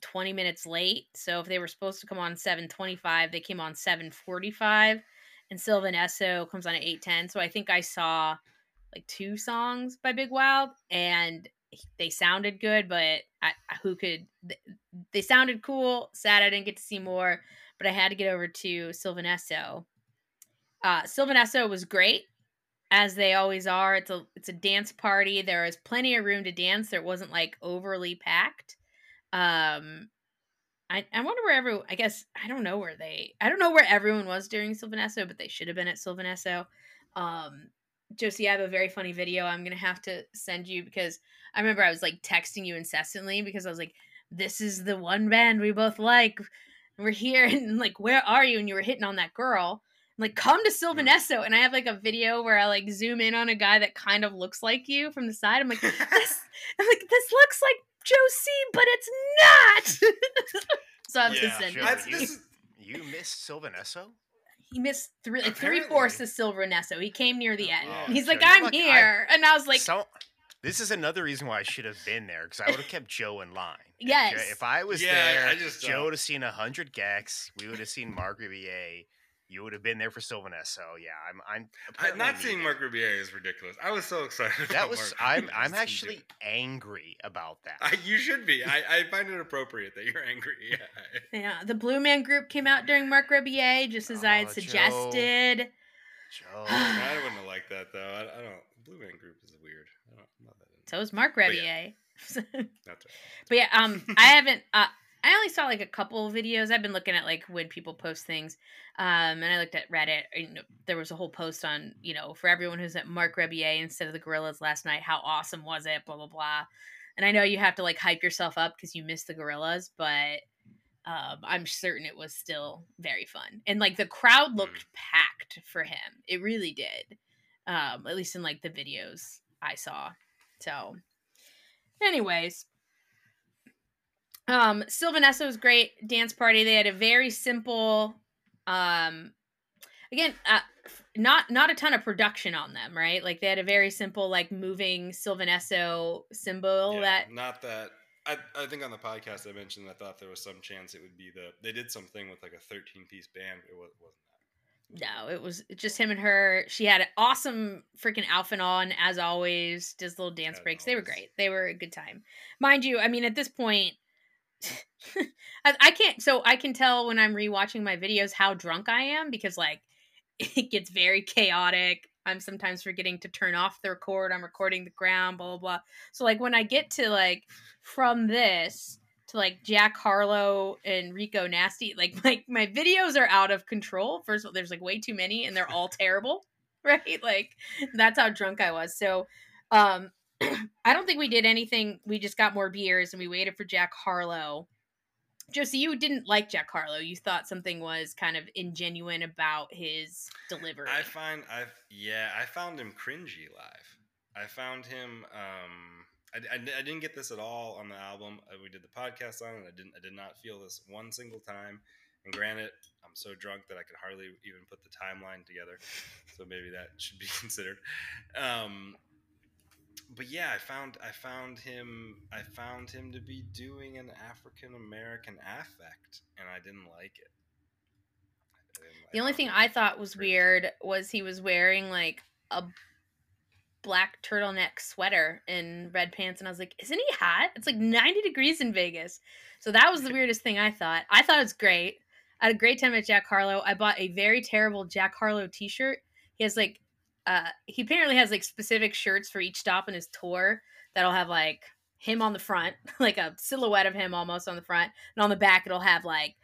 20 minutes late. So if they were supposed to come on 7:25, they came on 7:45, and Sylvan Esso comes on at 8:10. So I think I saw like two songs by Big Wild, and they sounded good, but I, who could? They sounded cool. Sad I didn't get to see more, but I had to get over to Sylvan Esso. Uh, Sylvan Esso was great, as they always are. It's a it's a dance party. There was plenty of room to dance. There wasn't like overly packed. Um, I I wonder where everyone. I guess I don't know where they. I don't know where everyone was during Sylvan Esso, but they should have been at Sylvan Esso. Um, Josie, I have a very funny video I'm gonna have to send you because I remember I was like texting you incessantly because I was like, "This is the one band we both like. We're here, and like, where are you?" And you were hitting on that girl. I'm like, come to mm. Sylvan Esso, and I have like a video where I like zoom in on a guy that kind of looks like you from the side. I'm like, this, I'm like, this looks like Josie, but it's not. so I'm Yeah, send sure. I, you- this you missed Sylvan Esso? He missed three like three fourths of Sylvan Esso. He came near the end. Oh, He's sure. like, I'm like, I- here, and I was like, so, this is another reason why I should have been there because I would have kept Joe in line. If Jo- Yes. If, I was Yeah, there, I just, Joe would have seen hundred gecs. We would have seen Marc Rebillet. You would have been there for Sylvan Esso. Yeah, I'm. I'm I, apparently not seeing needed. Marc Rebillet is ridiculous. I was so excited. That about was. Mark I'm. Rebillet. I'm actually angry about that. I, you should be. I, I find it appropriate that you're angry. Yeah. yeah. The Blue Man Group came out during Marc Rebillet, just as I had Oh, Joe. suggested. Joe. I wouldn't have liked that though. I, I don't. Blue Man Group is weird. I don't, I'm not that into So is Marc Rebillet. That's right. But yeah, um, I haven't. Uh, I only saw like a couple of videos. I've been looking at like when people post things, um, and I looked at Reddit. You know, there was a whole post on you know for everyone who's at Marc Rebillet instead of the Gorillaz last night. How awesome was it? Blah blah blah. And I know you have to like hype yourself up because you missed the Gorillaz, but um, I'm certain it was still very fun. And like the crowd looked packed for him. It really did. Um, at least in like the videos I saw. So, anyways, um, Sylvan Esso was great dance party. They had a very simple, um, again, uh, not not a ton of production on them, right? Like they had a very simple, like moving Sylvan Esso symbol Yeah, that not that. I, I think on the podcast I mentioned I thought there was some chance it would be the they did something with like a 13 piece band. It was, wasn't. No, it was just him and her. She had an awesome freaking outfit on, as always. Does little dance As breaks. They were great. They were a good time. Mind you, I mean, at this point, I, I can't. So I can tell when I'm rewatching my videos how drunk I am because, like, it gets very chaotic. I'm sometimes forgetting to turn off the record. I'm recording the ground, blah blah blah. So like when I get to like from this to like Jack Harlow and Rico Nasty, like my my videos are out of control. First of all, there's like way too many and they're all terrible. Right? Like that's how drunk I was. So um I don't think we did anything. We just got more beers and we waited for Jack Harlow. Josie, you didn't like Jack Harlow. You thought something was kind of ingenuine about his delivery. I find I've yeah, I found him cringy live. I found him. um I, I, I didn't get this at all on the album. Uh, We did the podcast on it. I didn't. I did not feel this one single time. And granted, I'm so drunk that I could hardly even put the timeline together. So maybe that should be considered. Um, but yeah, I found I found him I found him to be doing an African American affect, and I didn't like it. Didn't- the only thing I thought was weird was he was wearing like a black turtleneck sweater and red pants, and I was like, "Isn't he hot?" It's like 90 degrees in Vegas, so that was the weirdest thing I thought. I thought it was great. I had a great time at Jack Harlow. I bought a very terrible Jack Harlow T-shirt. He has like, uh, he apparently has like specific shirts for each stop in his tour that'll have like him on the front, like a silhouette of him almost on the front, and on the back it'll have like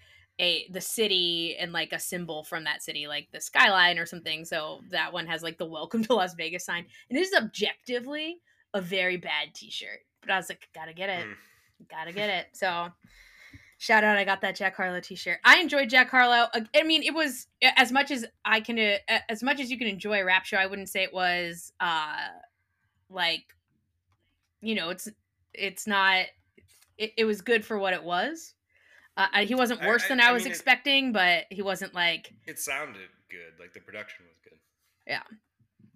a the city and like a symbol from that city, like the skyline or something. So that one has like the "Welcome to Las Vegas" sign, and it is objectively a very bad T-shirt. But I was like, gotta get it, Mm. gotta get it. So shout out, I got that Jack Harlow T-shirt. I enjoyed Jack Harlow. I mean, it was as much as I can, uh, as much as you can enjoy a rap show. I wouldn't say it was uh like, you know, it's it's not. It, it was good for what it was. Uh, he wasn't worse I- than I, I was mean, it- expecting, but he wasn't like. It sounded good. Like the production was good. Yeah.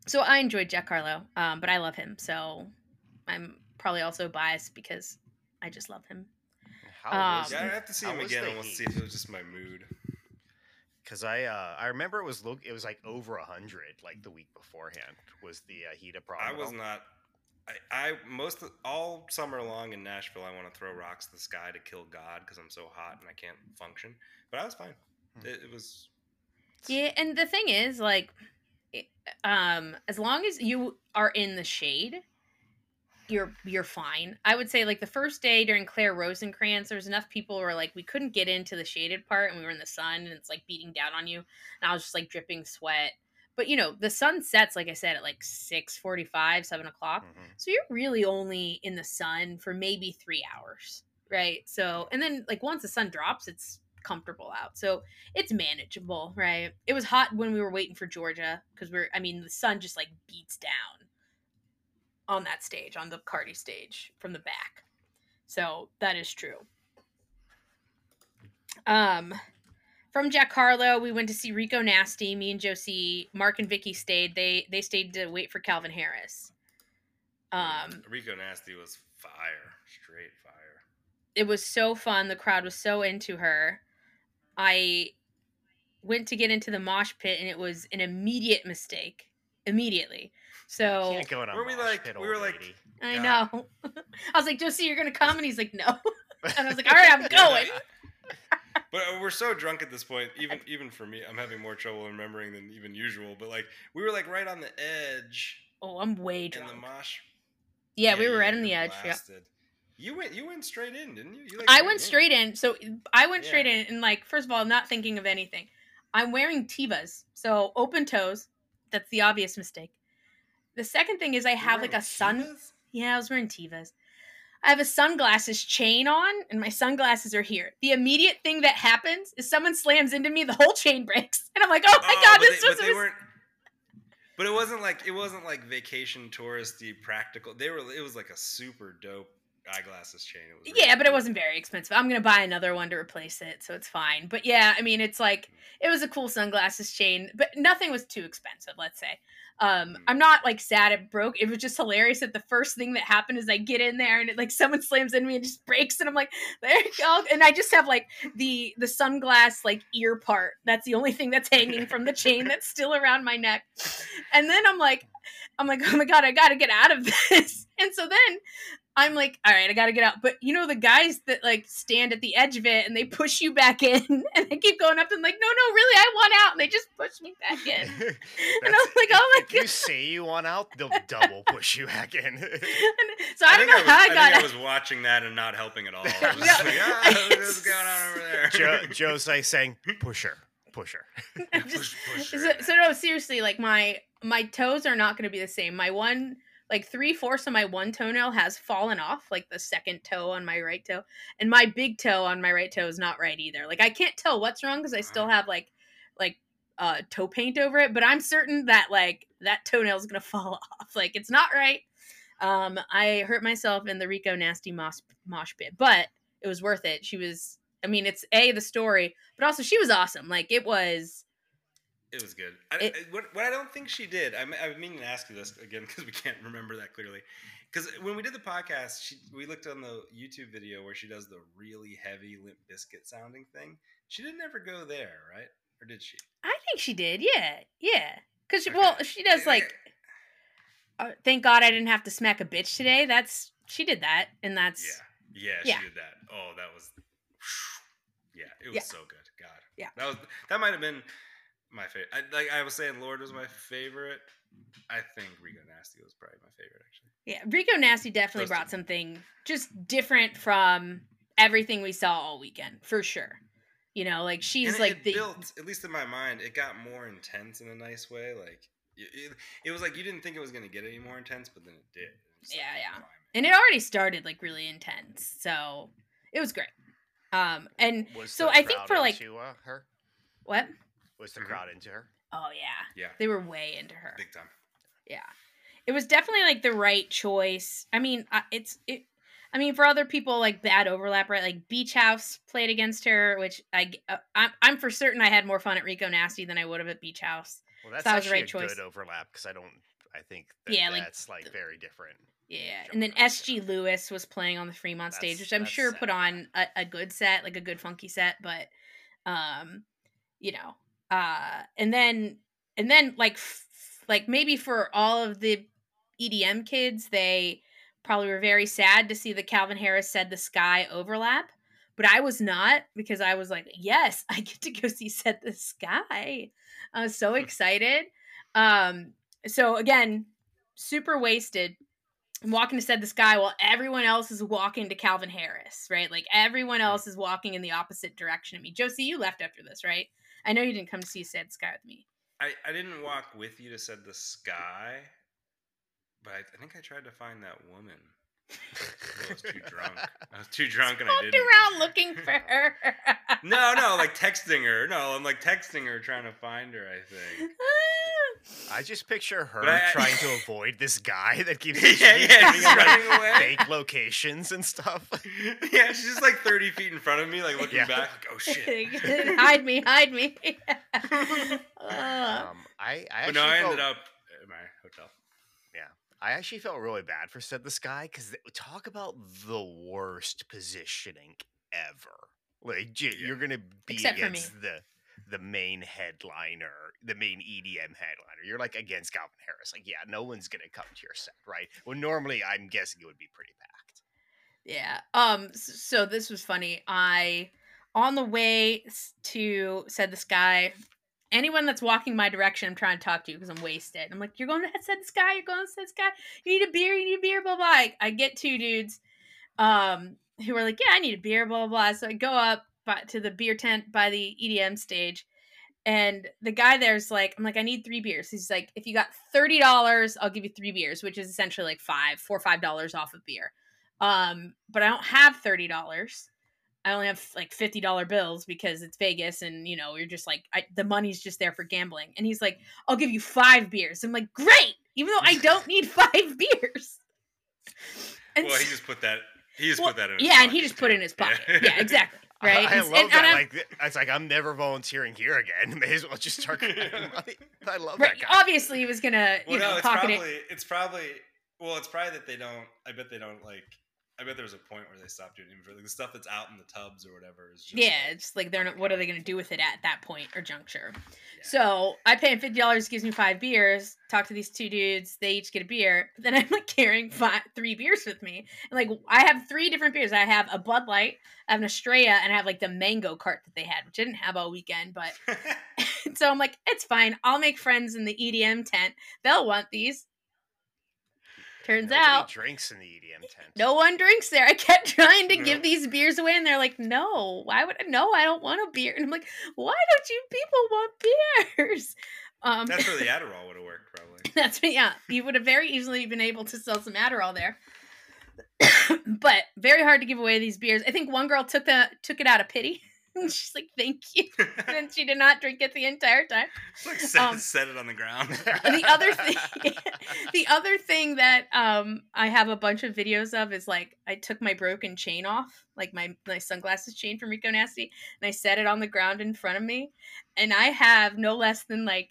So I enjoyed Jack Harlow, um, but I love him. So I'm probably also biased because I just love him. How was Um, Yeah, I have to see him again. the and we'll see if it was just my mood. Because I uh, I remember it was look it was like over a hundred like the week beforehand was the uh, heat of problem. I was not. I, I most all summer long in Nashville, I want to throw rocks to the sky to kill God because I'm so hot and I can't function. But I was fine. Hmm. It, it was. Yeah, and the thing is, like, it- um, as long as you are in the shade, you're you're fine. I would say, like, the first day during Claire Rosenkranz, there was enough people who were like, we couldn't get into the shaded part, and we were in the sun, and it's like beating down on you, and I was just like dripping sweat. But you know, the sun sets, like I said, at like six forty-five, seven o'clock. Mhm. So you're really only in the sun for maybe three hours, right? So, and then like once the sun drops, it's comfortable out. So it's manageable, right? It was hot when we were waiting for Georgia because we're, I mean, the sun just like beats down on that stage, on the Cardi stage from the back. So that is true. Um, from Jack Harlow, we went to see Rico Nasty. Me and Josie, Mark and Vicky stayed. They they stayed to wait for Calvin Harris. Um, Rico Nasty was fire, straight fire. it was so fun. The crowd was so into her. I went to get into the mosh pit and it was an immediate mistake. Immediately. So Can't go in a Were we mosh like- pit, we old were like- lady. I know. I was like, Josie, you're gonna come? And he's like, No. And I was like, All right, I'm going. But we're so drunk at this point. Even even for me, I'm having more trouble remembering than even usual. But like we were like right on the edge Oh, I'm way in the drunk. mosh. Yeah, we were right on the edge. Yeah. You went you went straight in, didn't you? you like, I went straight in. So I went straight in and like first of all, not thinking of anything. I'm wearing Tevas. So open toes. That's the obvious mistake. The second thing is I You're have like a sun Tevas? Yeah, I was wearing Tevas. I have a sunglasses chain on, and my sunglasses are here. The immediate thing that happens is someone slams into me, the whole chain breaks, and I'm like, "Oh my Oh, god, this they, was." but they. But it wasn't like it wasn't like vacation touristy practical. They were. It was like a super dope eyeglasses chain. It was really Yeah, but it wasn't very expensive. I'm gonna buy another one to replace it, so it's fine. But yeah, I mean, it's like it was a cool sunglasses chain, but nothing was too expensive. Let's say. Um, Mm. I'm not like sad it broke. It was just hilarious that the first thing that happened is I get in there and it like someone slams into me and just breaks, and I'm like, there you go. And I just have like the the sunglass like ear part. That's the only thing that's hanging from the chain that's still around my neck. And then I'm like, I'm like, oh my god, I gotta get out of this. And so then I'm like, all right, I gotta get out. But you know, the guys that like stand at the edge of it and they push you back in, and I keep going up and like, no, no, really, I want out, and they just push me back in. and I'm like, oh my god. if you say you want out, they'll double push you back in. so I, don't think know was, how I I got think I was watching that and not helping at all. I was No. just like, ah, what's going on over there? Joe, Joe's like saying, "Pusher, pusher." I'm Push, just- push so, so no, seriously, like my my toes are not going to be the same. My one, like three fourths of my one toenail has fallen off, like the second toe on my right toe, and my big toe on my right toe is not right either. Like I can't tell what's wrong because I still have like like uh toe paint over it, but I'm certain that like that toenail is going to fall off. Like it's not right. Um, I hurt myself in the Rico Nasty mosh mosh pit, but it was worth it. She was. I mean, it's a the story, but also she was awesome. Like it was. It was good. I, It- I- what, what I don't think she did, I, I mean to ask you this again because we can't remember that clearly. Because when we did the podcast, she, we looked on the YouTube video where she does the really heavy Limp Bizkit sounding thing. She didn't ever go there, right? Or did she? I think she did. Yeah, yeah. Because Okay. well, she does like. Uh, thank God I didn't have to smack a bitch today. That's she did that, and that's Yeah, yeah, Yeah. she did that. Oh, that was, yeah, it was Yeah. so good. God, Yeah. that was that might have been my favorite. I, like I was saying, Lorde was my favorite. I think Rico Nasty was probably my favorite actually. yeah. Rico Nasty definitely Those brought two. something just different from everything we saw all weekend for sure. You know, like she's and it, like it the built, at least in my mind, it got more intense in a nice way. Like it, it, it was like you didn't think it was going to get any more intense, but then it did. It was like, Yeah, yeah. and it already started like really intense, so it was great. Um, and Was So the I think for, like- into, uh, her what? Was the Mhm. crowd into her. Oh yeah, Yeah, they were way into her. big time. yeah it was definitely like the right choice i mean it's it i mean for other people like bad overlap right like beach house played against her which i g- uh, i'm, I'm for certain i had more fun at rico nasty than i would have at beach house Well, that's that was the actually right a choice. good overlap because I don't. I think that Yeah, like, that's like the- very different. yeah and then sg yeah. lewis was playing on the fremont stage which i'm sure sad, put on a, a good set like a good funky set but um you know uh and then and then like f- like maybe for all of the edm kids they probably were very sad to see the calvin harris said the sky overlap but i was not because i was like yes i get to go see set the sky i was so excited um so again super wasted I'm walking to said the sky while everyone else is walking to Calvin Harris, right? Like everyone else is walking in the opposite direction of me. Josie, you left after this, right? I know you didn't come to see said sky with me. I, I didn't walk with you to said the sky, but I, I think I tried to find that woman. I was too drunk. I was too drunk and I didn't. around looking for her. No, no, like texting her. No, I'm like texting her, trying to find her. I think. Oh, I just picture her I- trying to avoid this guy that keeps Yeah, yeah, giving he's her, like, running away. fake locations and stuff. yeah, she's just like 30 feet in front of me, like looking Yeah. back, like, oh shit. hide me, hide me. Um, I, I But no, I felt, ended up at my hotel. Yeah. I actually felt really bad for Said the Sky because talk about the worst positioning ever. Like j- Yeah. you're gonna be Except me. against the the main headliner, the main EDM headliner. You're like against Calvin Harris. Like, yeah, no one's gonna come to your set, right? Well, normally I'm guessing it would be pretty packed. Yeah. Um. So this was funny. I on the way to said the sky. Anyone that's walking my direction, I'm trying to talk to you because I'm wasted. I'm like, you're going to said the sky. You're going to said the sky. You need a beer. You need a beer. Blah blah. I, I get two dudes, um, who are like, yeah, I need a beer. Blah blah. blah. So I go up by, to the beer tent by the EDM stage, and the guy there's like, I'm like, I need three beers. He's like, if you got thirty dollars, I'll give you three beers, which is essentially like five, four or five dollars off of beer. Um, but I don't have thirty dollars. I only have like fifty dollar bills because it's Vegas, and you know you're just like I, the money's just there for gambling. And he's like, "I'll give you five beers." I'm like, "Great!" Even though I don't need five beers. And well, he just put that. He just well, put that in. His yeah, and he just put it in his pocket. Yeah, exactly. I- Right. I, And s- love and- that. and like, it's like I'm never volunteering here again. May as well just start money. I love right, that guy. obviously, he was gonna you Well, know no, it's pocket probably it. it's probably well, it's probably that they don't. I bet they don't like I bet there's a point where they stopped doing inventory. Like the stuff that's out in the tubs or whatever is just yeah, like- it's like they're not. What are they going to do with it at that point or juncture? Yeah. So I pay him fifty dollars, gives me five beers. Talk to these two dudes, they each get a beer. But then I'm like carrying five, three beers with me, and like I have three different beers. I have a Bud Light, I have an Estrella, and I have like the mango cart that they had, which I didn't have all weekend. But so I'm like, it's fine. I'll make friends in the EDM tent. They'll want these. Turns Nobody out drinks in the EDM tent. no one drinks there. I kept trying to give these beers away, and they're like, "No, why would I? No, I don't want a beer." And I'm like, "Why don't you people want beers?" Um, that's where the Adderall would have worked probably. that's yeah. You would have very easily been able to sell some Adderall there, but very hard to give away these beers. I think one girl took the took it out of pity. She's like, "Thank you," and she did not drink it the entire time. like set, Um, set it on the ground. the other thing the other thing that um I have a bunch of videos of is like I took my broken chain off, like my my sunglasses chain from Rico Nasty, and I set it on the ground in front of me, and I have no less than like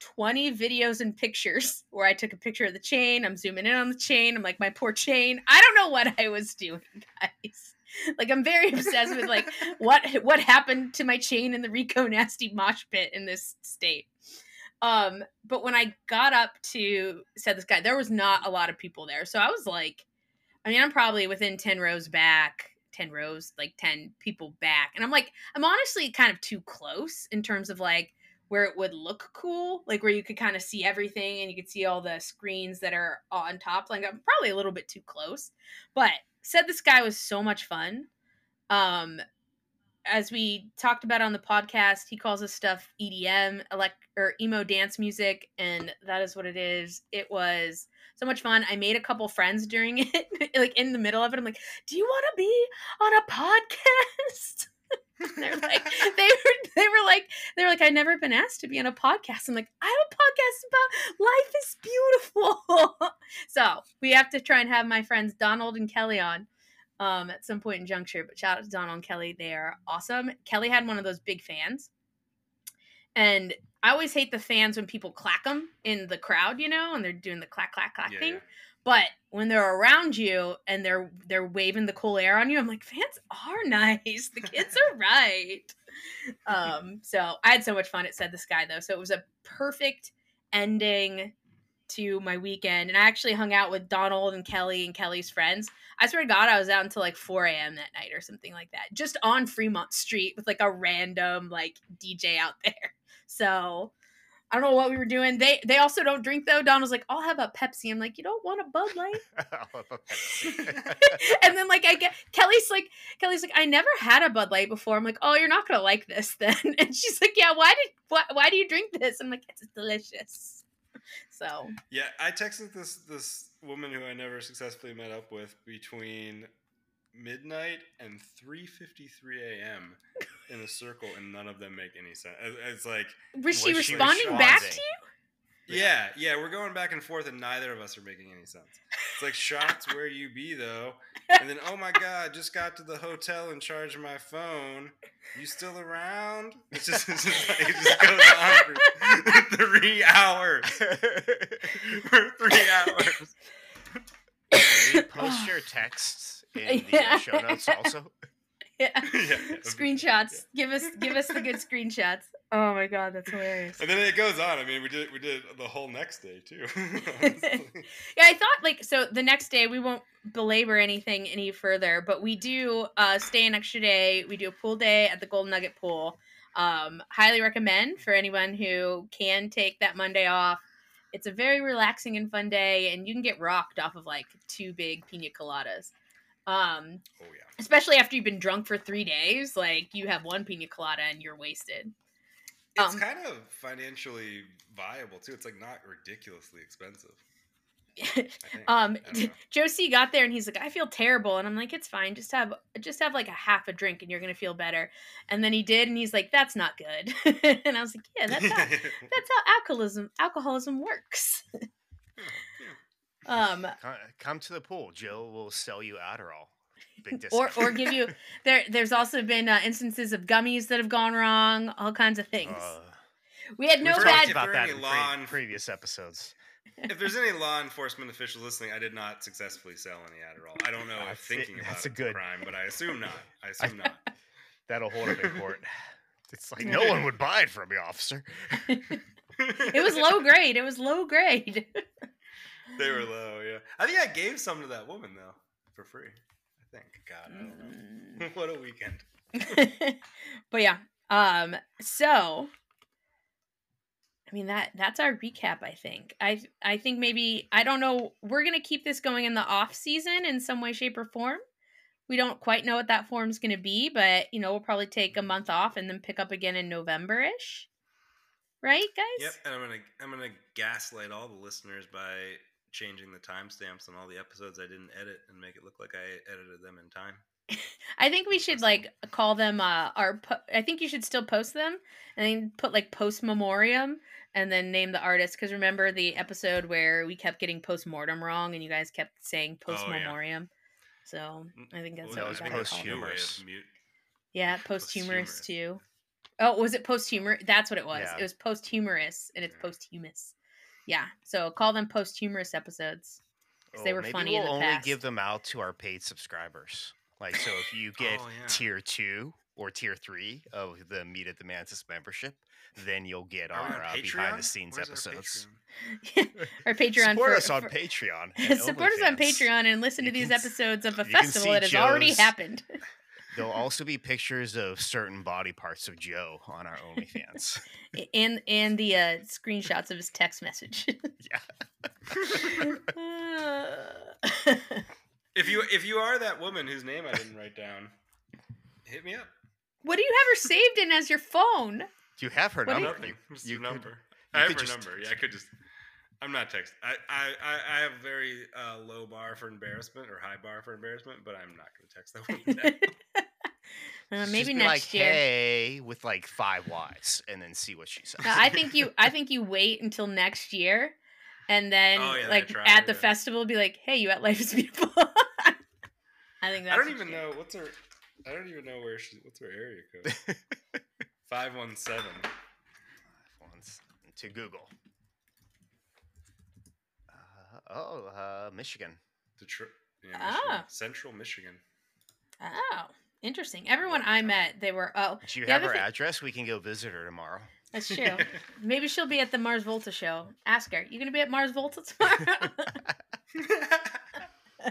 20 videos and pictures where I took a picture of the chain, I'm zooming in on the chain, I'm like my poor chain. I don't know what I was doing, guys. Like I'm very obsessed with like what what happened to my chain in the Rico Nasty mosh pit in this state. Um, but when I got up to Said the Sky, there was not a lot of people there. So I was like, I mean, I'm probably within 10 rows back, 10 rows, like 10 people back. And I'm like, I'm honestly kind of too close in terms of like where it would look cool, like where you could kind of see everything and you could see all the screens that are on top. Like I'm probably a little bit too close. But Said the Sky was so much fun. Um, as we talked about on the podcast, he calls his stuff EDM, elect or emo dance music, and that is what it is. It was so much fun. I made a couple friends during it, like in the middle of it. I'm like, "Do you want to be on a podcast?" They're like, they were, they were like, they were like, I've never been asked to be on a podcast. I'm like, I have a podcast about life is beautiful. so we have to try and have my friends Donald and Kelly on um, at some point in juncture. But shout out to Donald and Kelly. They are awesome. Kelly had one of those big fans. And I always hate the fans when people clack them in the crowd, you know, and they're doing the clack, clack, clack Yeah, thing. yeah. But when they're around you and they're they're waving the cool air on you, I'm like, fans are nice. The kids are right. Um, so I had so much fun at Said the Sky though. So it was a perfect ending to my weekend. And I actually hung out with Donald and Kelly and Kelly's friends. I swear to God, I was out until like 4 a.m. that night or something like that. Just on Fremont Street with like a random like DJ out there. So I don't know what we were doing. They they also don't drink though. Don was like, I'll have a Pepsi. I'm like, you don't want a Bud Light? And then like I get Kelly's like Kelly's like I never had a Bud Light before. I'm like, oh, you're not gonna like this then. And she's like, yeah, why did why, why do you drink this? I'm like, it's delicious. So Yeah, I texted this this woman who I never successfully met up with between midnight and 3:53 a.m. in a circle, and none of them make any sense. It's like, was she Was she responding back to you? yeah, yeah, we're going back and forth, and neither of us are making any sense. It's like shots where you be though, and then oh my god, just got to the hotel and charged my phone. You still around? It's just, it's just like, it just goes on for three hours. For three hours. Can post your texts in the uh, show notes also? Yeah. yeah, yeah, be- Screenshots. Give us give us the good screenshots. Oh my god, that's hilarious. And then it goes on. I mean, we did we did the whole next day too. Yeah, I thought like so the next day we won't belabor anything any further, but we do uh stay an extra day. We do a pool day at the Golden Nugget pool. Um highly recommend for anyone who can take that Monday off. It's a very relaxing and fun day and you can get rocked off of like two big pina coladas. Um oh yeah. especially after you've been drunk for 3 days, like you have one pina colada and you're wasted. It's Um, kind of financially viable too. It's like not ridiculously expensive. Um I don't know. Joe C got there and he's like i feel terrible and i'm like it's fine just have just have like a half a drink and you're gonna feel better and then he did and he's like that's not good and i was like yeah that's how that's how alcoholism alcoholism works um Come, come to the pool. Joe will sell you Adderall. Big or discount. or give you there there's also been uh, instances of gummies that have gone wrong all kinds of things Uh, We had no bad. if about that in law pre- previous episodes. if there's any law enforcement officials listening, I did not successfully sell any Adderall. I don't know if That's- thinking about that's a good- crime, but I assume not. I assume not. That'll hold up in court. It's like no one would buy it from me, officer. It was low grade. It was low grade. They were low, yeah. I think I gave some to that woman though, for free. I think. God, I don't know. Mm. what a weekend. but yeah. Um. So. I mean that that's our recap. I think. I I think maybe I don't know. We're gonna keep this going in the off season in some way, shape, or form. We don't quite know what that form's gonna be, but you know we'll probably take a month off and then pick up again in November ish. Right, guys? Yep, and I'm gonna I'm gonna gaslight all the listeners by changing the timestamps on all the episodes I didn't edit and make it look like I edited them in time. I think we should like call them uh our po- I think you should still post them and then put like post memoriam and then name the artist cuz remember the episode where we kept getting post mortem wrong and you guys kept saying post Oh, yeah. memoriam. So, I think that's What what was we gotta Post call it. New way of posthumous. Yeah, posthumous Posthumous. too. Oh, was it posthumous? That's what it was. Yeah. It was posthumous and it's Yeah. posthumous. Yeah. So, call them posthumous episodes. 'Cause they Oh, were maybe funny we'll in the only past. give them out to our paid subscribers. Like so, if you get Oh, yeah. tier two or tier three of the Meet at the Mantis membership, then you'll get Are our uh, behind the scenes Where's our episodes. Patreon? our Patreon Support for, us on for- Patreon. and support us on Patreon and listen You to these can s- episodes of a festival that has already happened. There'll also be pictures of certain body parts of Joe on our OnlyFans. and and the uh, screenshots of his text message. Yeah. If you if you are that woman whose name I didn't write down, hit me up. what do you have her saved in as your phone? Do you have her What do you- number? Nothing. Just you a could- number. you I have her just- number. Yeah, I could just. I'm not text. I I I, I have a very uh, low bar for embarrassment or high bar for embarrassment, but I'm not going to text that woman. now. Uh, Just maybe be next like, year. Hey, with like five Y's, and then see what she says. No, I think you. I think you wait until next year, and then Oh, yeah, like try, at the yeah. festival, be like, "Hey, you at Life is Beautiful." I think that's. I don't even know what's her. I don't even know where she. What's her area code? Five one seven. Once to Google. Oh, uh, Michigan. Detroit. Yeah, Ah. Michigan. Central Michigan. Oh, interesting. Everyone I met, they were. Oh, Do you The have other her thi- address? We can go visit her tomorrow. that's true. Maybe she'll be at the Mars Volta show. Ask her. You gonna be at Mars Volta tomorrow?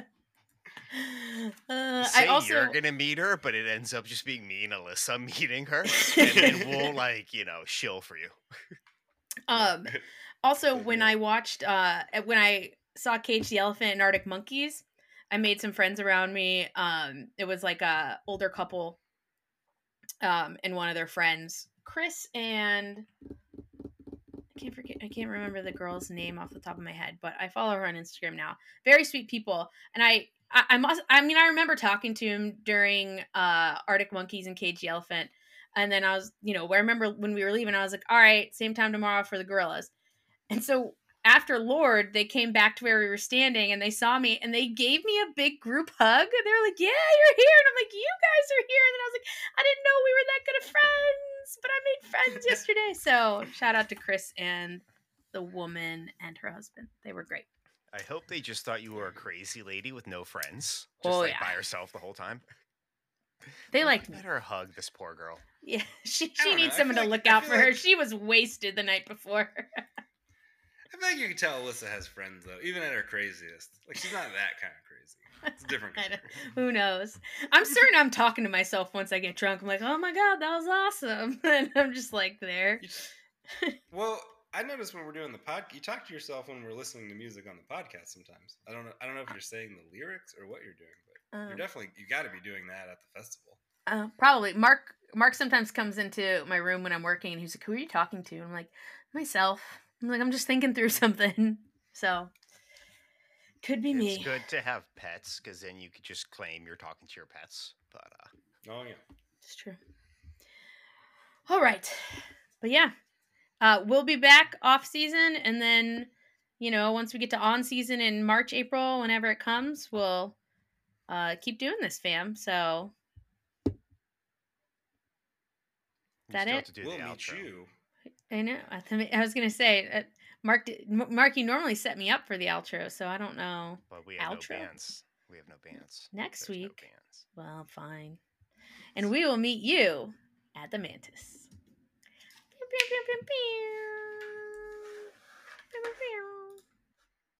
uh, Say I also. you're gonna meet her, but it ends up just being me and Alyssa meeting her, and then we'll like you know shill for you. Um, also, when. I watched, uh, when I saw Cage the Elephant and Arctic Monkeys, I made some friends around me. Um, it was like a older couple, um, and one of their friends, Chris and I can't forget. I can't remember the girl's name off the top of my head, but I follow her on Instagram now. Very sweet people, and I. I must. I mean, I remember talking to him during uh, Arctic Monkeys and Cage the Elephant, and then I was, you know, I remember when we were leaving, I was like, all right, same time tomorrow for the Gorillaz. And so after Lorde, they came back to where we were standing and they saw me and they gave me a big group hug. They were like, yeah, you're here. And I'm like, you guys are here. And then I was like, I didn't know we were that good of friends, but I made friends yesterday. So shout out to Chris and the woman and her husband. They were great. I hope they just thought you were a crazy lady with no friends, just Oh, like yeah. by herself the whole time. They liked me. Let her hug this poor girl. Yeah, she, she don't know. needs someone to like- look I out feel for her. She was wasted the night before. I feel like you can tell Alyssa has friends though, even at her craziest. Like she's not that kind of crazy. It's a different kind of crazy. Who knows? I'm certain I'm talking to myself once I get drunk. I'm like, oh my god, that was awesome. And I'm just like there. Well, I noticed when we're doing the pod, you talk to yourself when we're listening to music on the podcast. Sometimes I don't know. I don't know if you're saying the lyrics or what you're doing, but Um, you're definitely you got to be doing that at the festival. uh, probably. Mark Mark sometimes comes into my room when I'm working and he's like, Who are you talking to? And I'm like, Myself. I'm like, I'm just thinking through something. So could be me. It's good to have pets because then you could just claim you're talking to your pets. But uh, Oh yeah. It's true. All right. But yeah. Uh we'll be back off season and then you know, once we get to on season in March, April, whenever it comes, we'll uh keep doing this, fam. So you That still it? have to do we'll the meet outro. you. I know. I was gonna say, uh, Mark, Mark, you normally set me up for the outro, so I don't know. But we have outro? no bands. We have no bands next There's week. No well, fine, and we will meet you at the Mantis.